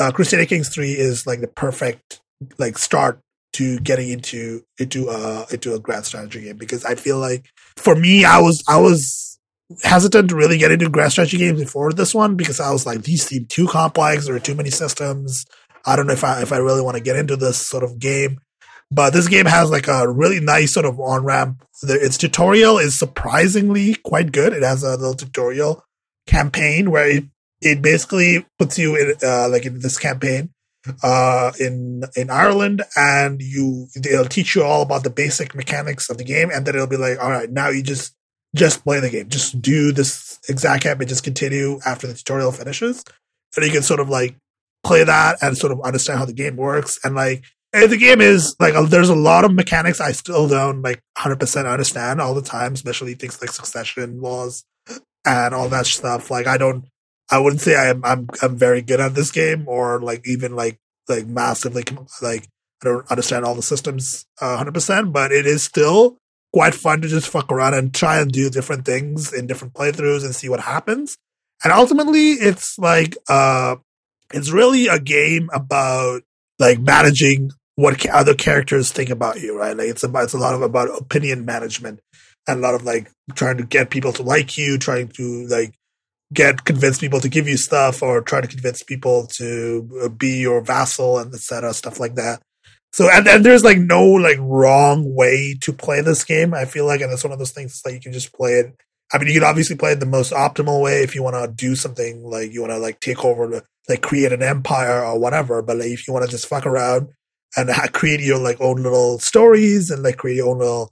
Speaker 1: uh, Crusader Kings three is like the perfect like start to getting into into uh into a grand strategy game because I feel like for me I was I was hesitant to really get into grand strategy games before this one because I was like these seem too complex there are too many systems. I don't know if I if I really want to get into this sort of game but this game has like a really nice sort of on ramp its tutorial is surprisingly quite good. It has a little tutorial campaign where it it basically puts you in uh, like in this campaign uh, in in Ireland, and you they'll teach you all about the basic mechanics of the game, and then it'll be like, all right, now you just just play the game, just do this exact campaign, just continue after the tutorial finishes, and you can sort of like play that and sort of understand how the game works, and like. And the game is like there's a lot of mechanics I still don't like 100% understand all the time, especially things like succession laws and all that stuff. Like I don't I wouldn't say I'm I'm I'm very good at this game or like even like like massively like I don't understand all the systems uh, 100%, but it is still quite fun to just fuck around and try and do different things in different playthroughs and see what happens. And ultimately, it's like uh, it's really a game about like managing what ca- other characters think about you, right? Like it's about it's a lot of about opinion management and a lot of like trying to get people to like you, trying to like get convince people to give you stuff or try to convince people to uh, be your vassal and etc stuff like that. So and, and there's like no like wrong way to play this game i feel like and it's one of those things like you can just play it i mean you can obviously play it the most optimal way if you want to do something like you want to like take over like create an empire or whatever but like if you want to just fuck around and create your like own little stories and like create your own little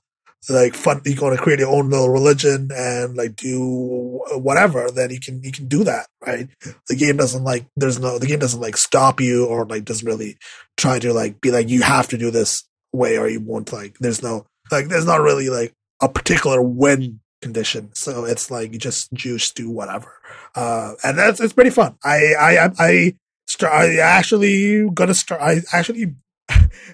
Speaker 1: like fun you're going to create your own little religion and like do whatever then you can you can do that right? The game doesn't like there's no the game doesn't like stop you or like doesn't really try to like be like you have to do this way or you won't like there's no like there's not really like a particular win condition. So it's like you just juice do whatever. Uh and that's it's pretty fun. I i i, I start i actually gonna start i actually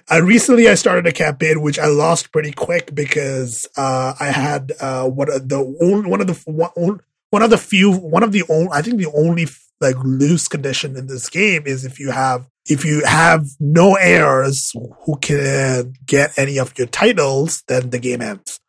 Speaker 1: I recently I started a campaign which I lost pretty quick because uh, I had uh, of the one of the one, one of the few one of the only I think the only like loose condition in this game is if you have if you have no heirs who can get any of your titles, then the game ends.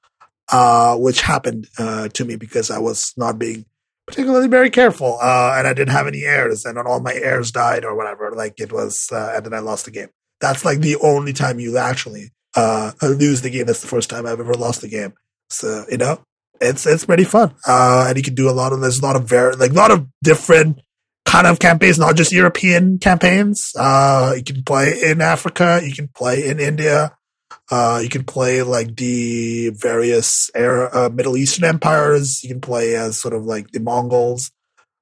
Speaker 1: Uh, which happened uh, to me because I was not being particularly very careful, uh, and I didn't have any heirs, and all my heirs died or whatever. Like it was, uh, and then I lost the game that's like the only time you actually uh, lose the game. That's the first time I've ever lost the game. So you know, it's it's pretty fun, uh, and you can do a lot of there's a lot of very like a lot of different kind of campaigns, not just European campaigns. Uh, you can play in Africa, you can play in India, uh, you can play like the various era, uh, Middle Eastern empires. You can play as sort of like the Mongols,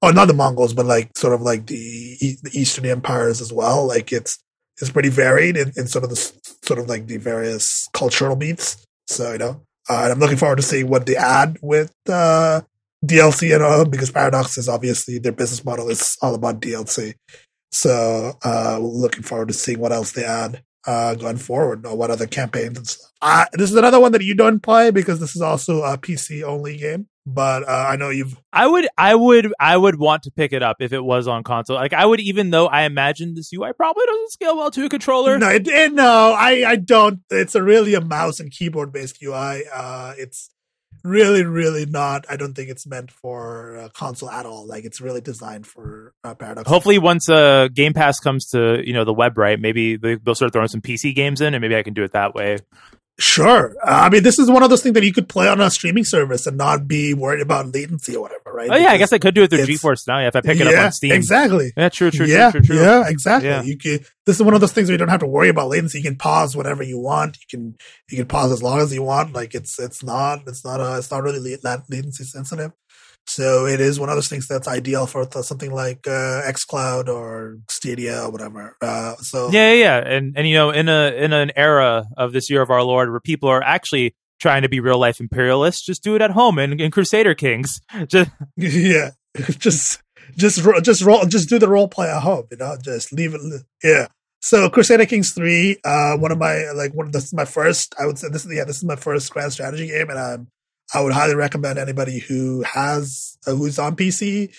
Speaker 1: or not the Mongols, but like sort of like the, the Eastern empires as well. Like it's is pretty varied in, in sort of the sort of like the various cultural beats. So you know, uh, and I'm looking forward to seeing what they add with uh, DLC and all because Paradox is obviously their business model is all about DLC. So uh, looking forward to seeing what else they add. uh, going forward or what other campaigns and stuff. Uh, this is another one that you don't play because this is also a PC only game. But uh, I know you've.
Speaker 2: I would, I would, I would want to pick it up if it was on console. Like I would, even though I imagine this UI probably doesn't scale well to a controller.
Speaker 1: No, it, it, no, I, I don't. It's a really a mouse and keyboard based UI. Uh, it's really, really not. I don't think it's meant for a console at all. Like it's really designed for uh, Paradox.
Speaker 2: Hopefully, once uh, Game Pass comes to you know the web, right? Maybe they, they'll start throwing some PC games in, and maybe I can do it that way.
Speaker 1: Sure. Uh, I mean, this is one of those things that you could play on a streaming service and not be worried about latency or whatever, right?
Speaker 2: Oh yeah, because I guess I could do it through GeForce now. Yeah, if I pick it
Speaker 1: yeah,
Speaker 2: up on Steam.
Speaker 1: Exactly.
Speaker 2: Yeah, true, true,
Speaker 1: yeah,
Speaker 2: true, true, true.
Speaker 1: Yeah, exactly.
Speaker 2: Yeah.
Speaker 1: You can. This is one of those things where you don't have to worry about latency. You can pause whenever you want. You can you can pause as long as you want. Like it's it's not it's not a it's not really that latency sensitive. So it is one of those things that's ideal for something like uh, XCloud or Stadia or whatever. Uh, so
Speaker 2: yeah, yeah, yeah, and and you know, in a in an era of this year of our Lord, where people are actually trying to be real life imperialists, just do it at home in, in Crusader Kings. Just
Speaker 1: yeah, just just just roll, just do the role play at home. You know, just leave it. Yeah. So Crusader Kings three, uh, one of my like one. This is my first. I would say this is yeah, this is my first grand strategy game, and I'm I would highly recommend anybody who has uh, who's on PC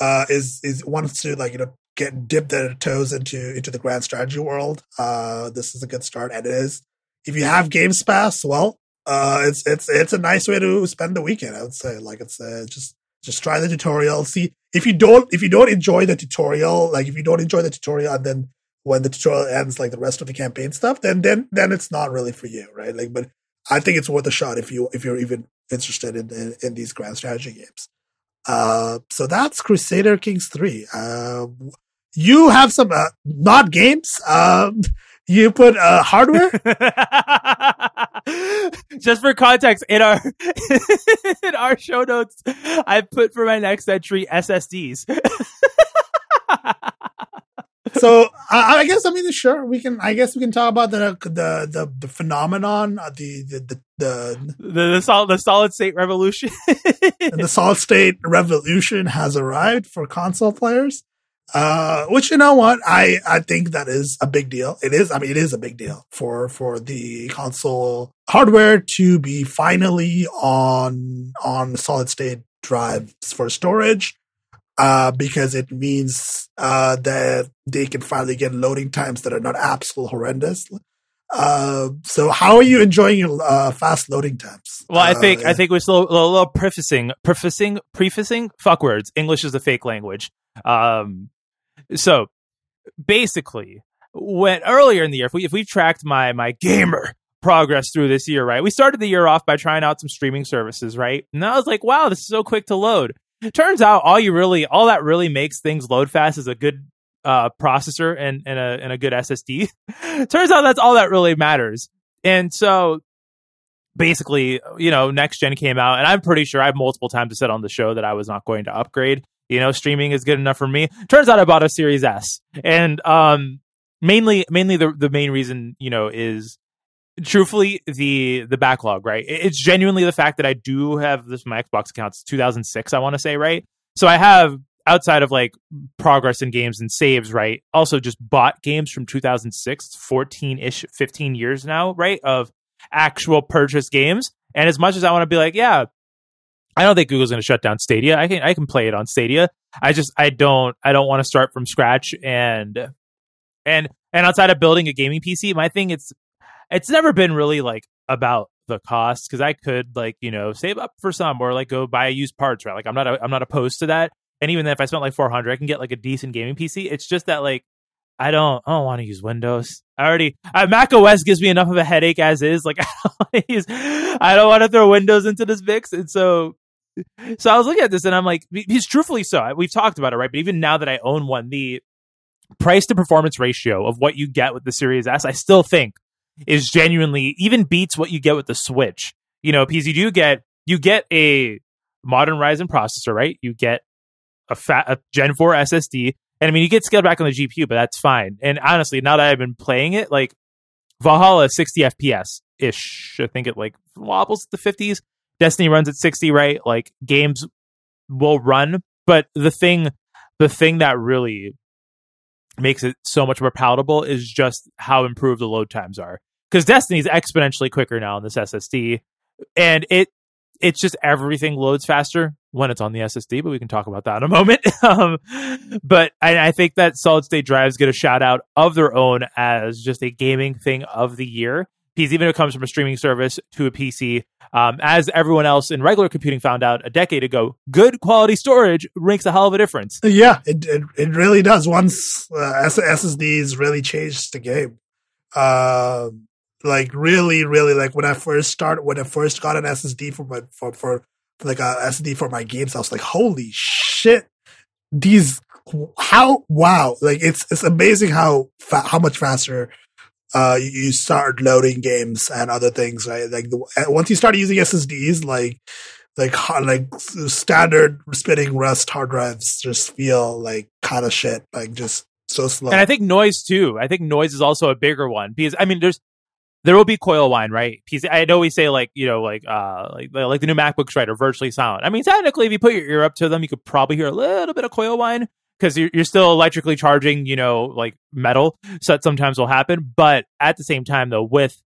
Speaker 1: uh, is is wants to like you know get dip their toes into into the grand strategy world. Uh, this is a good start, and it is. If you have Games Pass, well, uh, it's it's it's a nice way to spend the weekend. I would say, like it's uh, just just try the tutorial. See if you don't if you don't enjoy the tutorial, like if you don't enjoy the tutorial, and then when the tutorial ends, like the rest of the campaign stuff, then then then it's not really for you, right? Like, but I think it's worth a shot if you if you're even interested in in, in these grand strategy games. Uh, so that's Crusader Kings three. Uh, you have some uh, not games. Um, you put uh, hardware.
Speaker 2: Just for context, in our in our show notes, I put for my next entry SSDs.
Speaker 1: So I, I, guess I mean sure we can I guess we can talk about the the the, the phenomenon uh, the the the the,
Speaker 2: the, the solid the solid state revolution.
Speaker 1: The solid state revolution has arrived for console players uh which you know what I I think that is a big deal. It is I mean it is a big deal for for the console hardware to be finally on on solid state drives for storage uh, because it means uh, that they can finally get loading times that are not absolutely horrendous. Uh, so how are you enjoying your uh, fast loading times?
Speaker 2: Well, I think I think we're still a little, little prefacing, prefacing, prefacing. Fuck words. English is a fake language. Um, so basically, when earlier in the year, if we if we tracked my my gamer progress through this year, right? We started the year off by trying out some streaming services, right? And I was like, wow, this is so quick to load. Turns out all you really all that really makes things load fast is a good uh, processor and, and a and a good SSD. turns out that's all that really matters. And so basically, you know, next gen came out, and I'm pretty sure I've multiple times said on the show that I was not going to upgrade. You know, streaming is good enough for me. Turns out I bought a Series S, and um, mainly mainly the the main reason you know is truthfully the the backlog right? It's genuinely the fact that i do have this my xbox account it's 2006 i want to say right? So i have outside of like progress in games and saves right? Also just bought games from 2006 14ish 15 years now right of actual purchase games. And as much as i want to be like yeah i don't think google's going to shut down stadia. I can i can play it on stadia. I just i don't i don't want to start from scratch and and and outside of building a gaming pc my thing it's it's never been really like about the cost because I could like you know save up for some or like go buy used parts right? Like I'm not I'm not opposed to that. And even then if I spent like 400 I can get like a decent gaming PC it's just that like I don't I don't want to use Windows. I already uh, Mac OS gives me enough of a headache as is like I don't want to throw Windows into this mix. And so so I was looking at this and I'm like he's truthfully so. We've talked about it right? But even now that I own one the price to performance ratio of what you get with the Series S I still think is genuinely even beats what you get with the Switch. You know, because you do get you get a modern Ryzen processor, right? You get a fat a Gen 4 SSD. And I mean you get scaled back on the GPU, but that's fine. And honestly, now that I've been playing it, like Valhalla 60 FPS ish. I think it like wobbles the 50s. Destiny runs at 60, right? Like games will run, but the thing the thing that really makes it so much more palatable is just how improved the load times are. Because Destiny is exponentially quicker now on this SSD, and it it's just everything loads faster when it's on the SSD. But we can talk about that in a moment. um, but I, I think that solid state drives get a shout out of their own as just a gaming thing of the year because even if it comes from a streaming service to a PC, um, as everyone else in regular computing found out a decade ago, good quality storage makes a hell of a difference.
Speaker 1: Yeah, it it, it really does. Once uh, SSDs really changed the game, uh, like really, really, like when I first started, when I first got an SSD for my for for like a SSD for my games, I was like, holy shit, these how wow, like it's it's amazing how fa- how much faster uh, you start loading games and other things, right? Like the, once you start using SSDs, like like like standard spinning Rust hard drives just feel like kind of shit, like just so slow.
Speaker 2: And I think noise too. I think noise is also a bigger one because I mean, there's there will be coil whine, right? Because I know we say like you know like uh like like the new MacBooks right are virtually silent. I mean, technically, if you put your ear up to them, you could probably hear a little bit of coil whine because you're, you're still electrically charging, you know, like metal. So that sometimes will happen. But at the same time, though, with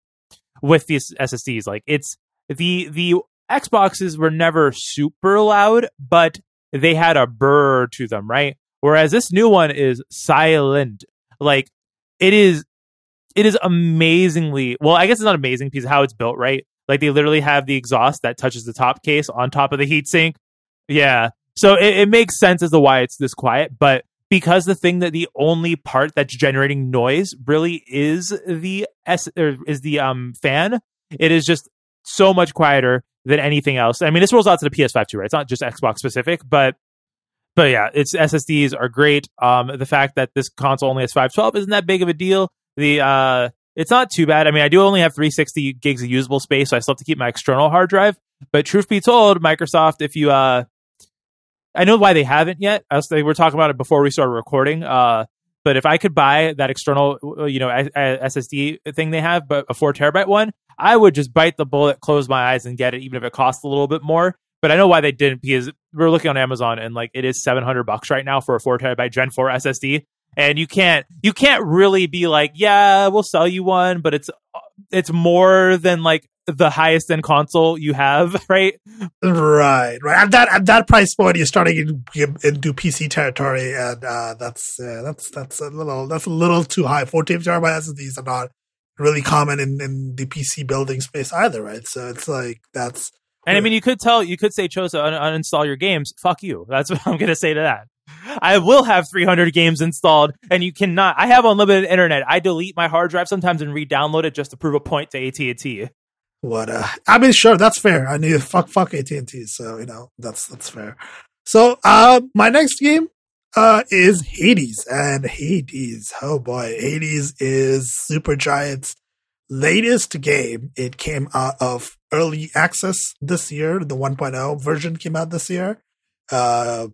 Speaker 2: with these SSDs, like it's the the Xboxes were never super loud, but they had a burr to them, right? Whereas this new one is silent. Like it is it is amazingly well, I guess it's not amazing because how it's built, right? Like they literally have the exhaust that touches the top case on top of the heatsink. Yeah. So it, it makes sense as to why it's this quiet, but because the thing that the only part that's generating noise really is the S or is the um fan, it is just so much quieter than anything else. I mean, this rolls out to the PS5 too, right? It's not just Xbox specific, but but yeah, its SSDs are great. Um, the fact that this console only has 512 isn't that big of a deal. The uh, it's not too bad. I mean, I do only have 360 gigs of usable space, so I still have to keep my external hard drive. But truth be told, Microsoft, if you uh I know why they haven't yet. They were talking about it before we started recording. Uh, but if I could buy that external, uh, you know, SSD thing they have, but a four terabyte one, I would just bite the bullet, close my eyes, and get it, even if it costs a little bit more. But I know why they didn't because we're looking on Amazon and like it is seven hundred bucks right now for a four terabyte Gen four SSD, and you can't you can't really be like, yeah, we'll sell you one, but it's it's more than like the highest end console you have, right?
Speaker 1: Right, right. At that at that price point, you're starting in, into PC territory, and uh, that's uh, that's that's a little that's a little too high. 14 terabyte SSDs are not really common in, in the PC building space either, right? So it's like that's.
Speaker 2: And I mean, you could tell, you could say, Chosa, un- uninstall your games. Fuck you. That's what I'm going to say to that. I will have 300 games installed, and you cannot. I have unlimited internet. I delete my hard drive sometimes and re-download it just to prove a point to AT and T.
Speaker 1: What? Uh, I mean, sure, that's fair. I need fuck fuck AT and T, so you know that's that's fair. So, uh, my next game uh is Hades, and Hades. Oh boy, Hades is Supergiant's latest game. It came out of early access this year. The 1.0 version came out this year. Uh,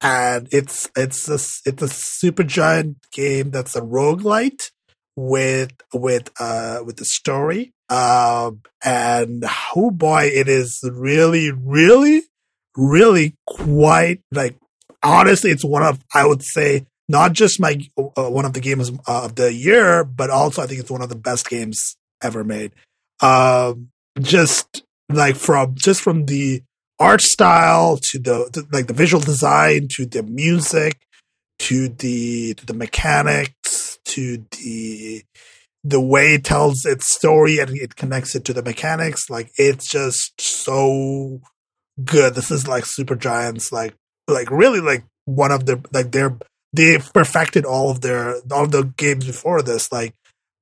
Speaker 1: and it's it's a it's a Supergiant game that's a roguelite with with uh with the story um, and oh boy, it is really, really, really quite like, honestly, it's one of, I would say, not just my, uh, one of the games of the year, but also I think it's one of the best games ever made. Um, just like from, just from the art style to the, to, like the visual design to the music to the, to the mechanics to the, the way it tells its story and it connects it to the mechanics, like it's just so good. This is like Supergiant's, like like really like one of the like they're they perfected all of their all of the games before this. Like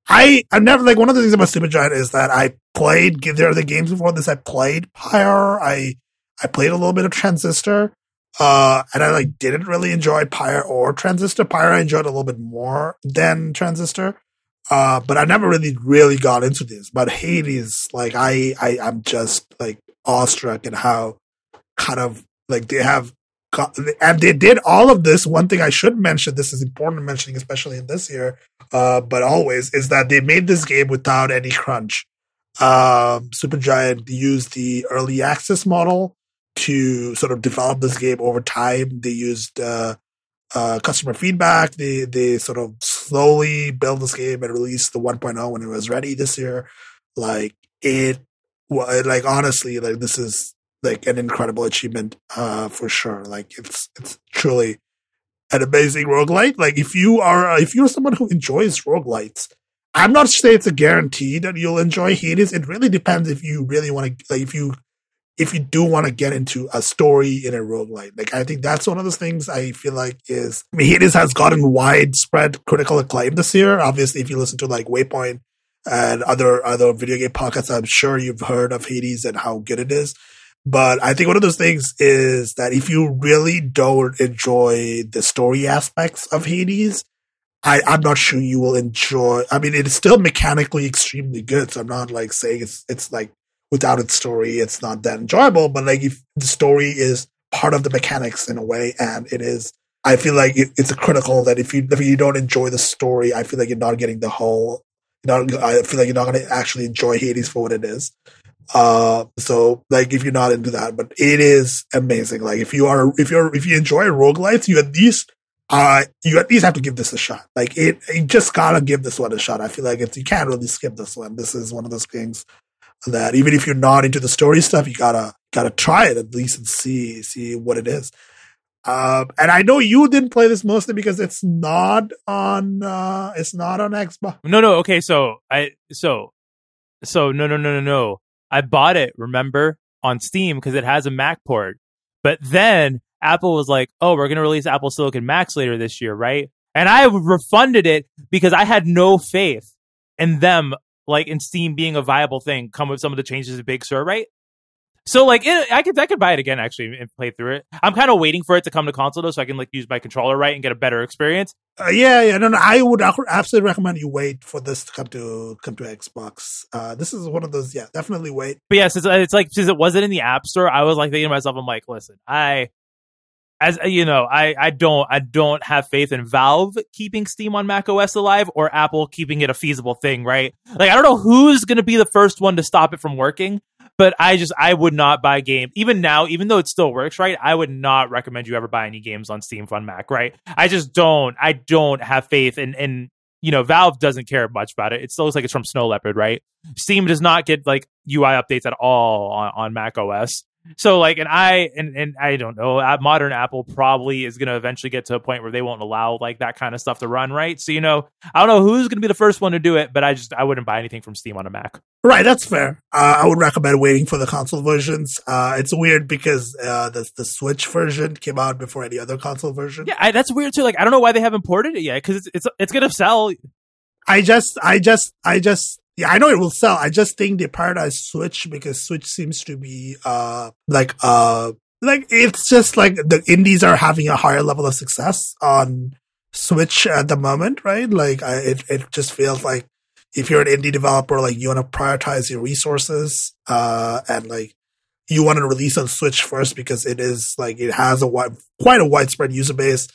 Speaker 1: I I've never like one of the things about Supergiant is that I played there are the games before this. I played Pyre. I I played a little bit of Transistor. Uh, and I like didn't really enjoy Pyre or Transistor. Pyre I enjoyed a little bit more than Transistor. Uh, but I never really, really got into this. But Hades, like I, I, I'm just like awestruck at how kind of like they have got, and they did all of this. One thing I should mention, this is important mentioning, especially in this year, uh, but always, is that they made this game without any crunch. Um, Supergiant used the early access model to sort of develop this game over time. They used, uh, uh, customer feedback. They they sort of slowly build this game and released the 1.0 when it was ready this year. Like it, like honestly, like this is like an incredible achievement uh, for sure. Like it's it's truly an amazing roguelite. Like if you are if you're someone who enjoys roguelites, I'm not saying it's a guarantee that you'll enjoy Hades. It really depends if you really want to like if you if you do want to get into a story in a roguelite. Like I think that's one of those things I feel like is I mean, Hades has gotten widespread critical acclaim this year. Obviously if you listen to like Waypoint and other other video game podcasts, I'm sure you've heard of Hades and how good it is. But I think one of those things is that if you really don't enjoy the story aspects of Hades, I, I'm not sure you will enjoy. I mean, it is still mechanically extremely good. So I'm not like saying it's it's like without its story, it's not that enjoyable. But like if the story is part of the mechanics in a way, and it is, I feel like it, it's a critical that if you if you don't enjoy the story, I feel like you're not getting the whole. Know, I feel like you're not going to actually enjoy Hades for what it is. Uh, so like if you're not into that, but it is amazing. Like if you are, if you're, if you enjoy roguelites, you at least, uh, you at least have to give this a shot. Like it, you just gotta give this one a shot. I feel like it's, you can't really skip this one. This is one of those things that even if you're not into the story stuff, you gotta, gotta try it at least and see, see what it is. Um, and I know you didn't play this mostly because it's not on, uh, it's not on Xbox.
Speaker 2: No, no. Okay. So I, so, so no, no, no, no, no. I bought it, remember, on Steam because it has a Mac port. But then Apple was like, oh, we're to release Apple Silicon Macs later this year, right? And I refunded it because I had no faith in them, like in Steam being a viable thing, come with some of the changes to Big Sur, right? So like it, I could I could buy it again actually and play through it. I'm kind of waiting for it to come to console though, so I can like use my controller right and get a better experience.
Speaker 1: Uh, yeah, yeah, no, no. I would absolutely recommend you wait for this to come to come to Xbox. Uh, this is one of those. Yeah, definitely wait.
Speaker 2: But yes, it's, it's like since it wasn't in the App Store, I was like thinking to myself, I'm like, listen, I as uh, you know, I, I don't I don't have faith in Valve keeping Steam on Mac OS alive or Apple keeping it a feasible thing, right? Like I don't know who's gonna be the first one to stop it from working, but I just I would not buy a game even now, even though it still works, right? I would not recommend you ever buy any games on Steam on Mac, right? I just don't I don't have faith in in you know, Valve doesn't care much about it. It still looks like it's from Snow Leopard, right? Steam does not get like UI updates at all on, on Mac OS. So like, and I and and I don't know. Modern Apple probably is going to eventually get to a point where they won't allow like that kind of stuff to run, right? So you know, I don't know who's going to be the first one to do it, but I just I wouldn't buy anything from Steam on a Mac.
Speaker 1: Right, that's fair. Uh, I would recommend waiting for the console versions. Uh, it's weird because uh, the the Switch version came out before any other console version.
Speaker 2: Yeah, I, that's weird too. Like I don't know why they haven't ported it yet because it's it's it's going to sell.
Speaker 1: I just, I just, I just yeah, I know it will sell. I just think they prioritize Switch because Switch seems to be uh like uh like it's just like the indies are having a higher level of success on Switch at the moment, right? Like I, it it just feels like if you're an indie developer, like you want to prioritize your resources uh and like you want to release on Switch first because it is like it has a wide, quite a widespread user base,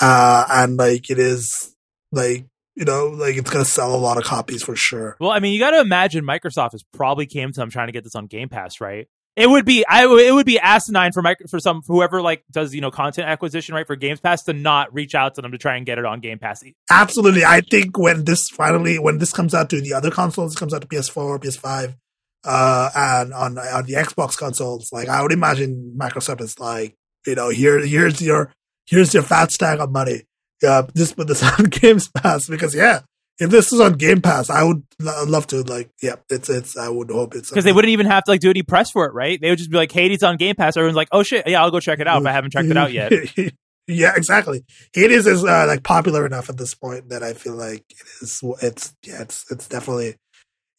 Speaker 1: uh, and like it is like you know, like it's going to sell a lot of copies for sure.
Speaker 2: Well, I mean, you got to imagine Microsoft has probably came to them trying to get this on Game Pass, right? It would be, I, it would be asinine for Mike, for some whoever like does you know content acquisition right for Game Pass to not reach out to them to try and get it on Game Pass.
Speaker 1: Absolutely, I think when this finally when this comes out to the other consoles, comes out to PS4, PS5, uh, and on on the Xbox consoles, like I would imagine Microsoft is like, you know, here here's your here's your fat stack of money yeah, just put this on Games Pass because yeah, if this was on Game Pass, I would love to like yeah, it's it's I would hope it's
Speaker 2: because they wouldn't even have to like do any press for it, right? They would just be like, Hades on Game Pass. Everyone's like, oh shit, yeah, I'll go check it out if I haven't checked it out yet.
Speaker 1: yeah, exactly. Hades is uh, like popular enough at this point that I feel like it is. It's yeah, it's it's definitely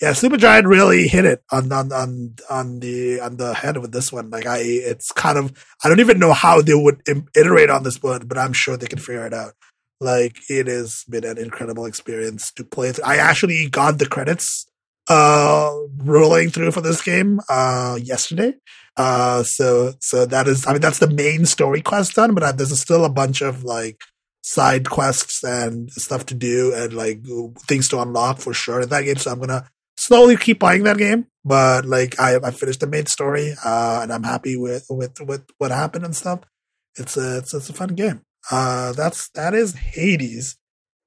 Speaker 1: yeah. Supergiant really hit it on on on on the on the head with this one. Like I, it's kind of I don't even know how they would iterate on this one, but I'm sure they can figure it out. Like it has been an incredible experience to play. I actually got the credits uh rolling through for this game uh yesterday. Uh so so that is I mean that's the main story quest done, but uh, there's still a bunch of like side quests and stuff to do and like things to unlock for sure in that game. So I'm gonna slowly keep playing that game. But like I I finished the main story, uh and I'm happy with with with what happened and stuff. It's a it's, it's a fun game. Uh, that's that is Hades.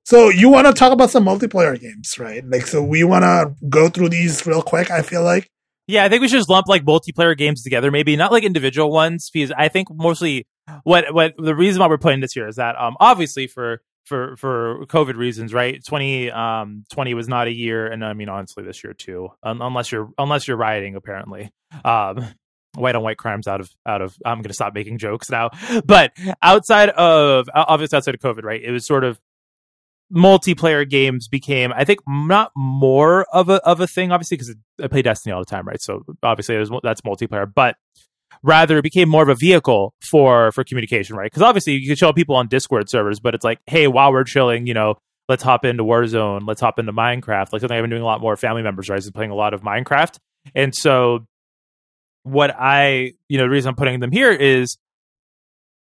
Speaker 1: So you want to talk about some multiplayer games, right? Like, so we want to go through these real quick. I feel like.
Speaker 2: Yeah, I think we should just lump like multiplayer games together, maybe not like individual ones, because I think mostly what what the reason why we're putting this here is that um obviously for for for COVID reasons, right? Twenty um twenty was not a year, and I mean honestly this year too, unless you're unless you're rioting apparently. Um, white on white crimes out of out of I'm going to stop making jokes now. But outside of obviously outside of COVID, right? It was sort of multiplayer games became I think not more of a of a thing obviously because I play Destiny all the time, right? So obviously was, that's multiplayer, but rather it became more of a vehicle for for communication, right? Because obviously you can show people on Discord servers, but it's like, hey, while we're chilling, you know, let's hop into Warzone, let's hop into Minecraft. Like something I've been doing a lot more. Family members, right? Is playing a lot of Minecraft, and so what I, you know, the reason I'm putting them here is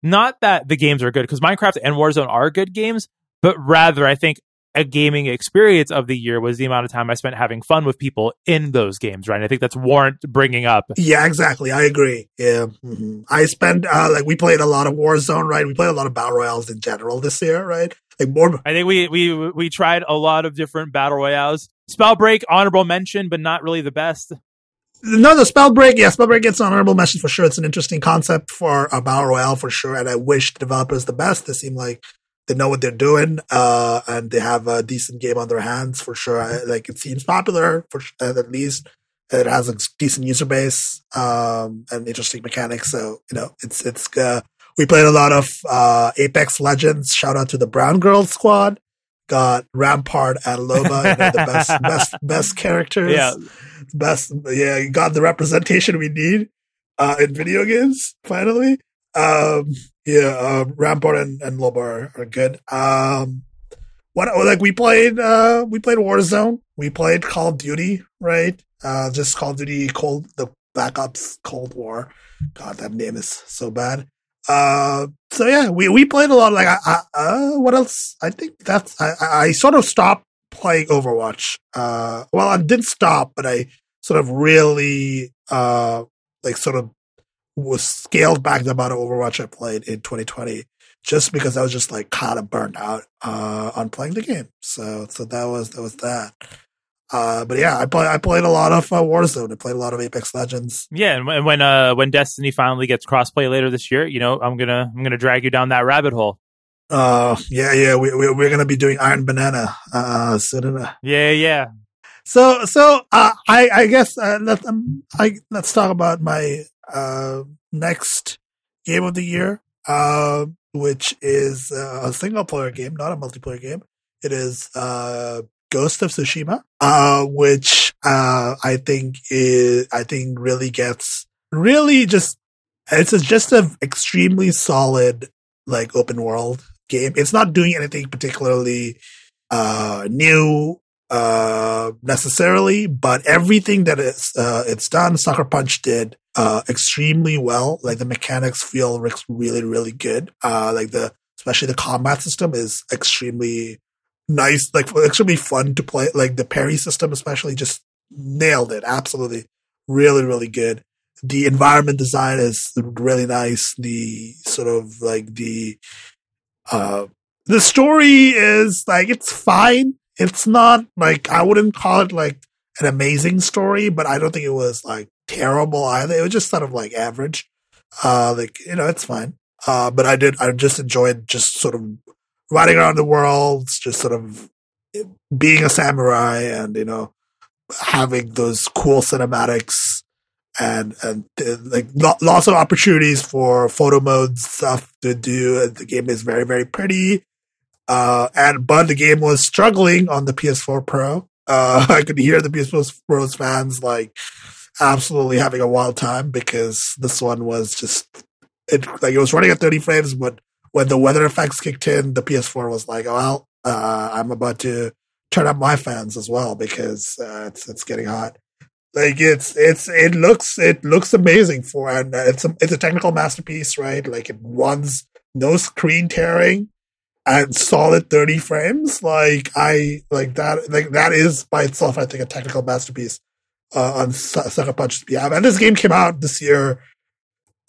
Speaker 2: not that the games are good because Minecraft and Warzone are good games, but rather I think a gaming experience of the year was the amount of time I spent having fun with people in those games, right? And I think that's warrant bringing up.
Speaker 1: Yeah, exactly. I agree. Yeah. Mm-hmm. I spent, uh, like, we played a lot of Warzone, right? We played a lot of Battle Royales in general this year, right? Like, more.
Speaker 2: I think we, we, we tried a lot of different Battle Royales. Spellbreak, honorable mention, but not really the best.
Speaker 1: No, the Spellbreak, yeah, Spellbreak gets an honorable mention for sure. It's an interesting concept for a Battle Royale for sure. And I wish the developers the best. They seem like they know what they're doing, uh, and they have a decent game on their hands for sure. I, like it seems popular for uh, at least. It has a decent user base um, and interesting mechanics. So you know, it's it's. Uh, we played a lot of uh, Apex Legends. Shout out to the Brown Girl Squad. Got Rampart and Loba, you know, the best best best characters.
Speaker 2: Yeah,
Speaker 1: best. Yeah, you got the representation we need uh, in video games. Finally, um, yeah, uh, Rampart and, and Loba are, are good. Um, what like we played uh we played Warzone, we played Call of Duty, right? Uh just Call of Duty Cold the Black Ops Cold War. God, that name is so bad. Uh so yeah, we we played a lot like I uh what else? I think that's I I sort of stopped playing Overwatch. Uh well I didn't stop, but I sort of really uh like sort of was scaled back the amount of Overwatch I played in 2020 just because I was just like kind of burnt out uh, on playing the game. So so that was that was that. Uh, but yeah, I play I played a lot of uh, Warzone. I played a lot of Apex Legends.
Speaker 2: Yeah, and when uh when Destiny finally gets crossplay later this year, you know, I'm gonna I'm gonna drag you down that rabbit hole.
Speaker 1: Uh, yeah, yeah, we, we we're gonna be doing Iron Banana uh soon enough.
Speaker 2: Yeah, yeah.
Speaker 1: So so uh, I I guess uh, let um, I let's talk about my uh, next game of the year, uh, which is uh, a single player game, not a multiplayer game. It is uh, Ghost of Tsushima, uh, which uh, I think is I think really gets really just it's just an extremely solid like open world game. It's not doing anything particularly uh, new uh, necessarily, but everything that it's uh, it's done, Sucker Punch did uh, extremely well. Like the mechanics feel really, really good. Uh, like the, especially the combat system is extremely nice, like extremely fun to play. Like the parry system, especially just nailed it. Absolutely. Really, really good. The environment design is really nice. The sort of like the, uh, the story is like, it's fine. It's not like, I wouldn't call it like an amazing story, but I don't think it was like terrible either. It was just sort of like average. Uh, like, you know, it's fine. Uh, but I did, I just enjoyed just sort of riding around the world, just sort of being a samurai and, you know, having those cool cinematics and, and uh, like lots of opportunities for photo mode stuff to do. The game is very, very pretty. Uh, and, but the game was struggling on the PS4 Pro. Uh, I could hear the PS4 Pro's fans like, absolutely having a wild time because this one was just it like it was running at 30 frames, but when the weather effects kicked in, the PS4 was like, well, uh, I'm about to turn up my fans as well because uh, it's it's getting hot. Like it's it's it looks it looks amazing for and it's a it's a technical masterpiece, right? Like it runs no screen tearing and solid 30 frames. Like I like that like that is by itself, I think, a technical masterpiece uh, on Sucker Punch behalf. And this game came out this year,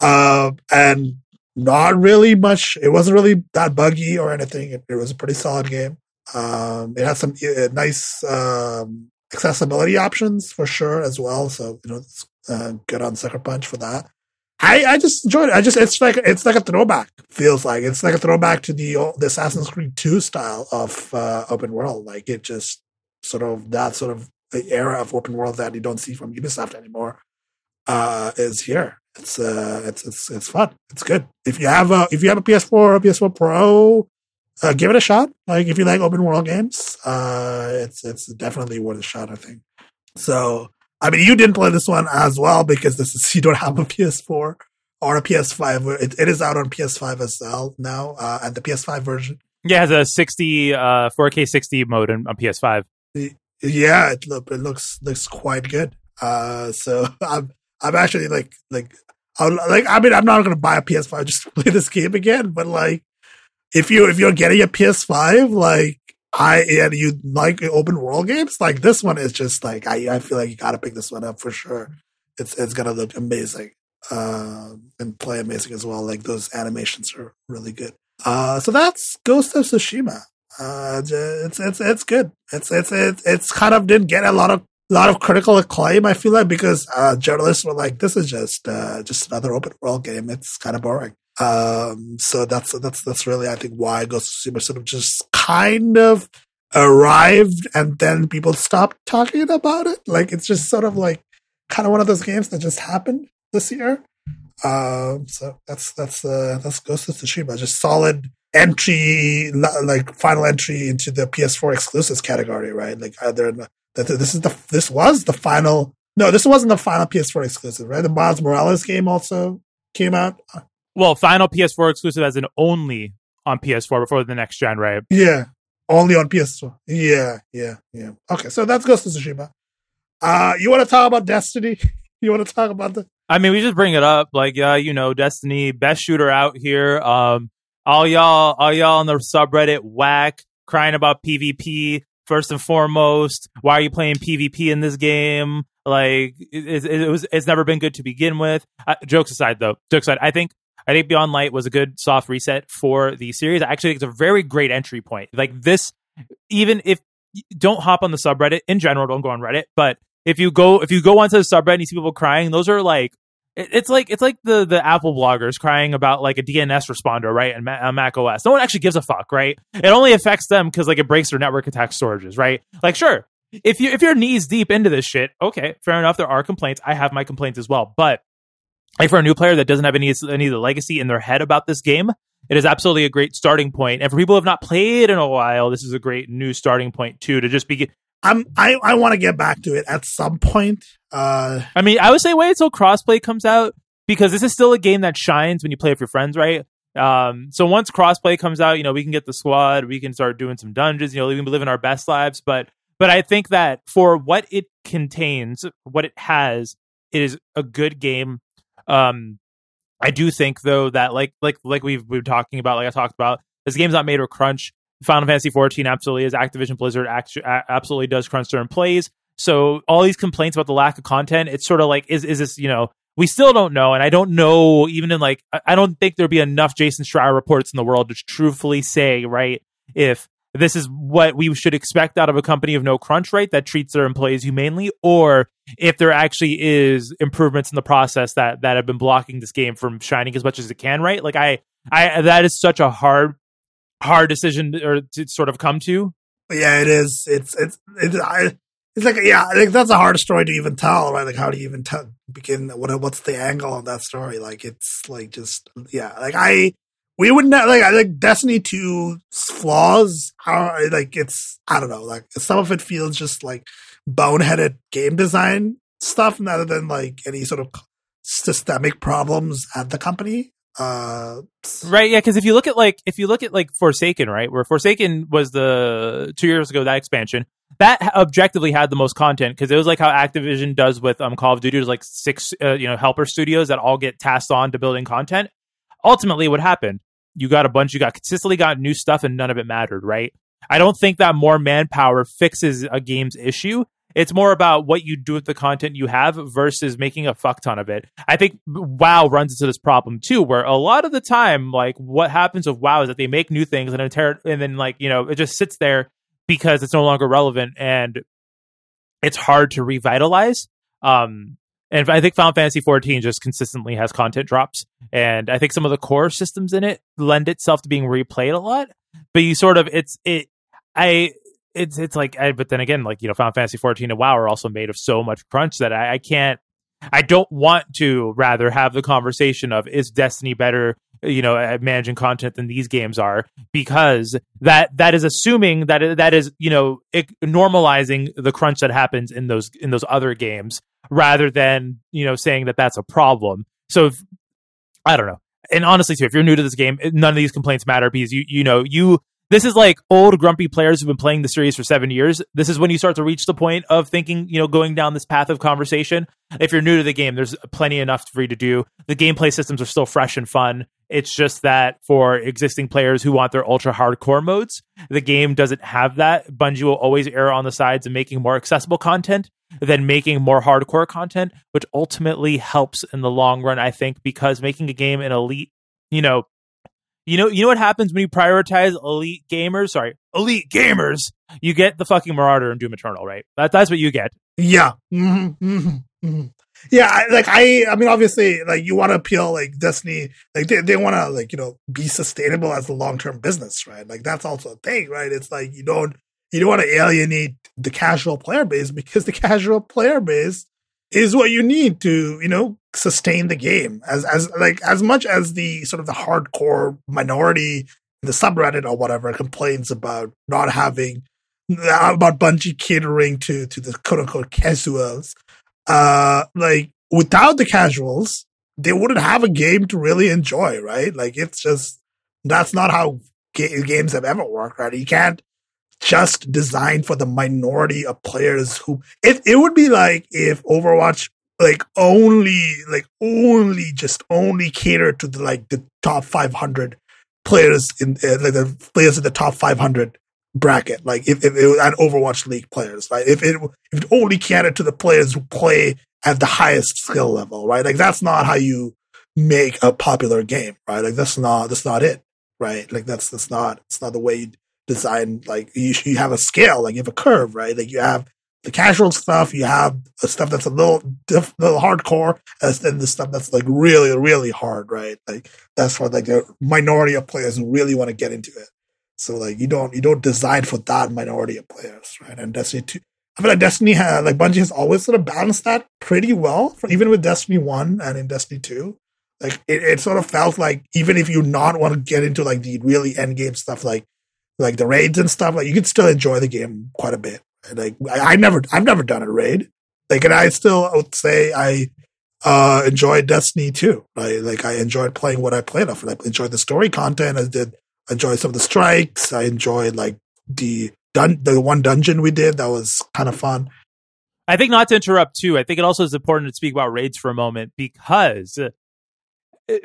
Speaker 1: uh, and not really much. It wasn't really that buggy or anything. It, it was a pretty solid game. Um, it had some uh, nice um, accessibility options for sure as well. So you know, it's uh, good on Sucker Punch for that. I, I just enjoyed it. I just it's like it's like a throwback. Feels like it's like a throwback to the old, the Assassin's Creed Two style of uh, open world. Like it just sort of that sort of era of open world that you don't see from Ubisoft anymore uh, is here. It's uh, it's it's it's fun. It's good. If you have a if you have a PS4 or a PS4 Pro, uh, give it a shot. Like if you like open world games, uh, it's it's definitely worth a shot. I think. So I mean, you didn't play this one as well because this is you don't have a PS4 or a PS5. It, it is out on PS5 as well now, uh, and the PS5 version.
Speaker 2: Yeah, it has a 60 uh 4K 60 mode on, on PS5.
Speaker 1: Yeah, it look it looks looks quite good. Uh, so I'm I'm actually like like i like I mean I'm not gonna buy a PS5 just to play this game again, but like if you if you're getting a PS5, like I and you like open world games, like this one is just like I I feel like you gotta pick this one up for sure. It's it's gonna look amazing. Uh, and play amazing as well. Like those animations are really good. Uh, so that's Ghost of Tsushima. Uh, it's it's it's good. It's it's it's it's kind of didn't get a lot of lot of critical acclaim. I feel like because uh, journalists were like, "This is just uh, just another open world game. It's kind of boring." Um, so that's that's that's really I think why Ghost of Tsushima sort of just kind of arrived, and then people stopped talking about it. Like it's just sort of like kind of one of those games that just happened this year. Um, so that's that's uh, that's Ghost of Tsushima, just solid entry, like final entry into the PS4 exclusives category, right? Like either that this is the this was the final. No, this wasn't the final PS4 exclusive, right? The Miles Morales game also came out.
Speaker 2: Well, final PS4 exclusive as an only on PS4 before the next gen, right?
Speaker 1: Yeah, only on PS4. Yeah, yeah, yeah. Okay, so that's Ghost of Tsushima. Uh, you want to talk about Destiny? you want to talk about the?
Speaker 2: I mean, we just bring it up, like, uh, you know, Destiny, best shooter out here. Um, all y'all, all y'all on the subreddit whack crying about PvP first and foremost. Why are you playing PvP in this game? Like, it, it, it was, it's never been good to begin with. Uh, jokes aside, though, jokes aside, I think I think Beyond Light was a good soft reset for the series. I actually think it's a very great entry point. Like this, even if don't hop on the subreddit in general, don't go on Reddit, but if you go if you go onto the subreddit and you see people crying, those are like it's like it's like the the Apple bloggers crying about like a DNS responder, right? And uh, Mac OS. No one actually gives a fuck, right? It only affects them because like it breaks their network attack storages, right? Like, sure, if you if you're knees deep into this shit, okay, fair enough. There are complaints. I have my complaints as well, but like for a new player that doesn't have any any of the legacy in their head about this game, it is absolutely a great starting point. And for people who have not played in a while, this is a great new starting point too to just be
Speaker 1: I'm I, I want to get back to it at some point. Uh
Speaker 2: I mean, I would say wait until crossplay comes out because this is still a game that shines when you play with your friends, right? Um, so once crossplay comes out, you know, we can get the squad, we can start doing some dungeons, you know, we can be living our best lives. But but I think that for what it contains, what it has, it is a good game. Um, I do think though that like like like we've been talking about, like I talked about, this game's not made for crunch. Final Fantasy 14 absolutely is. Activision Blizzard absolutely does crunch certain plays. So all these complaints about the lack of content, it's sort of like, is is this, you know, we still don't know. And I don't know, even in like, I don't think there'd be enough Jason Schreier reports in the world to truthfully say, right, if this is what we should expect out of a company of no crunch rate that treats their employees humanely, or if there actually is improvements in the process that that have been blocking this game from shining as much as it can, right? Like I, I that is such a hard hard decision to, or to sort of come to.
Speaker 1: Yeah, it is. It's it's it's, I, it's like yeah, think that's a hard story to even tell, right? Like how do you even tell, begin? What what's the angle on that story? Like it's like just yeah, like I we would not like I like Destiny 2 flaws are like it's I don't know like some of it feels just like boneheaded game design stuff rather than like any sort of systemic problems at the company uh
Speaker 2: right yeah because if you look at like if you look at like forsaken right where forsaken was the two years ago that expansion that objectively had the most content because it was like how activision does with um call of duty there's like six uh, you know helper studios that all get tasked on to building content. Ultimately what happened? You got a bunch you got consistently got new stuff and none of it mattered right? I don't think that more manpower fixes a game's issue It's more about what you do with the content you have versus making a fuck ton of it. I think WoW runs into this problem too, where a lot of the time, like what happens with WoW is that they make new things and then, and then like, you know, it just sits there because it's no longer relevant and it's hard to revitalize. Um, and I think Final Fantasy 14 just consistently has content drops, and I think some of the core systems in it lend itself to being replayed a lot. But you sort of it's it I it's it's like I, but then again like you know Final Fantasy 14 and WoW are also made of so much crunch that I, I can't I don't want to rather have the conversation of is Destiny better you know at managing content than these games are? Because that that is assuming that that is you know it, normalizing the crunch that happens in those in those other games rather than you know saying that that's a problem. So if, i don't know. And honestly too if you're new to this game none of these complaints matter because you you know you this is like old grumpy players who've been playing the series for seven years. This is when you start to reach the point of thinking, you know, going down this path of conversation. If you're new to the game, there's plenty enough for you to do. The gameplay systems are still fresh and fun. It's just that for existing players who want their ultra hardcore modes, the game doesn't have that. Bungie will always err on the sides of making more accessible content than making more hardcore content, which ultimately helps in the long run, I think, because making a game an elite, you know, you know, you know what happens when you prioritize elite gamers? Sorry, elite gamers. You get the fucking Marauder and Doom Eternal, right? That, that's what you get.
Speaker 1: Yeah. Mm-hmm, mm-hmm, mm-hmm. Yeah, I, like I, I mean, obviously, like you want to appeal, like Destiny, like they, they want to, like you know, be sustainable as a long term business, right? Like that's also a thing, right? It's like you don't, you don't want to alienate the casual player base because the casual player base is what you need to, you know, sustain the game as as like as much as the sort of the hardcore minority in the subreddit or whatever complains about not having about Bungie catering to to the quote unquote casuals. Uh, like without the casuals, they wouldn't have a game to really enjoy, right? Like it's just that's not how ga- games have ever worked, right? You can't just designed for the minority of players who it it would be like if Overwatch like only like only just only cater to the like the top 500 players in uh, like the players in the top 500 bracket like if, if it was an overwatch league players right? If it if it only catered to the players who play at the highest skill level right? Like that's not how you make a popular game right? Like that's not that's not it right? Like that's that's not it's not the way you design like you, you have a scale like you have a curve right like you have the casual stuff, you have the stuff that's a little, diff, little hardcore, and then the stuff that's like really, really hard, right? Like that's for like the minority of players who really want to get into it. So like you don't you don't design for that minority of players, right? And Destiny two, I feel like Destiny has like Bungie has always sort of balanced that pretty well, for, even with Destiny one and in Destiny two. Like it, it sort of felt like even if you not want to get into like the really end game stuff, like like the raids and stuff, like you could still enjoy the game quite a bit. Like I, I never, I've never done a raid. Like, and I still would say I uh enjoyed Destiny too. Right? Like I enjoyed playing what I played off of. I enjoyed the story content. I did enjoy some of the strikes. I enjoyed like the dun- the one dungeon we did that was kind of fun.
Speaker 2: I think not to interrupt too. I think it also is important to speak about raids for a moment because uh,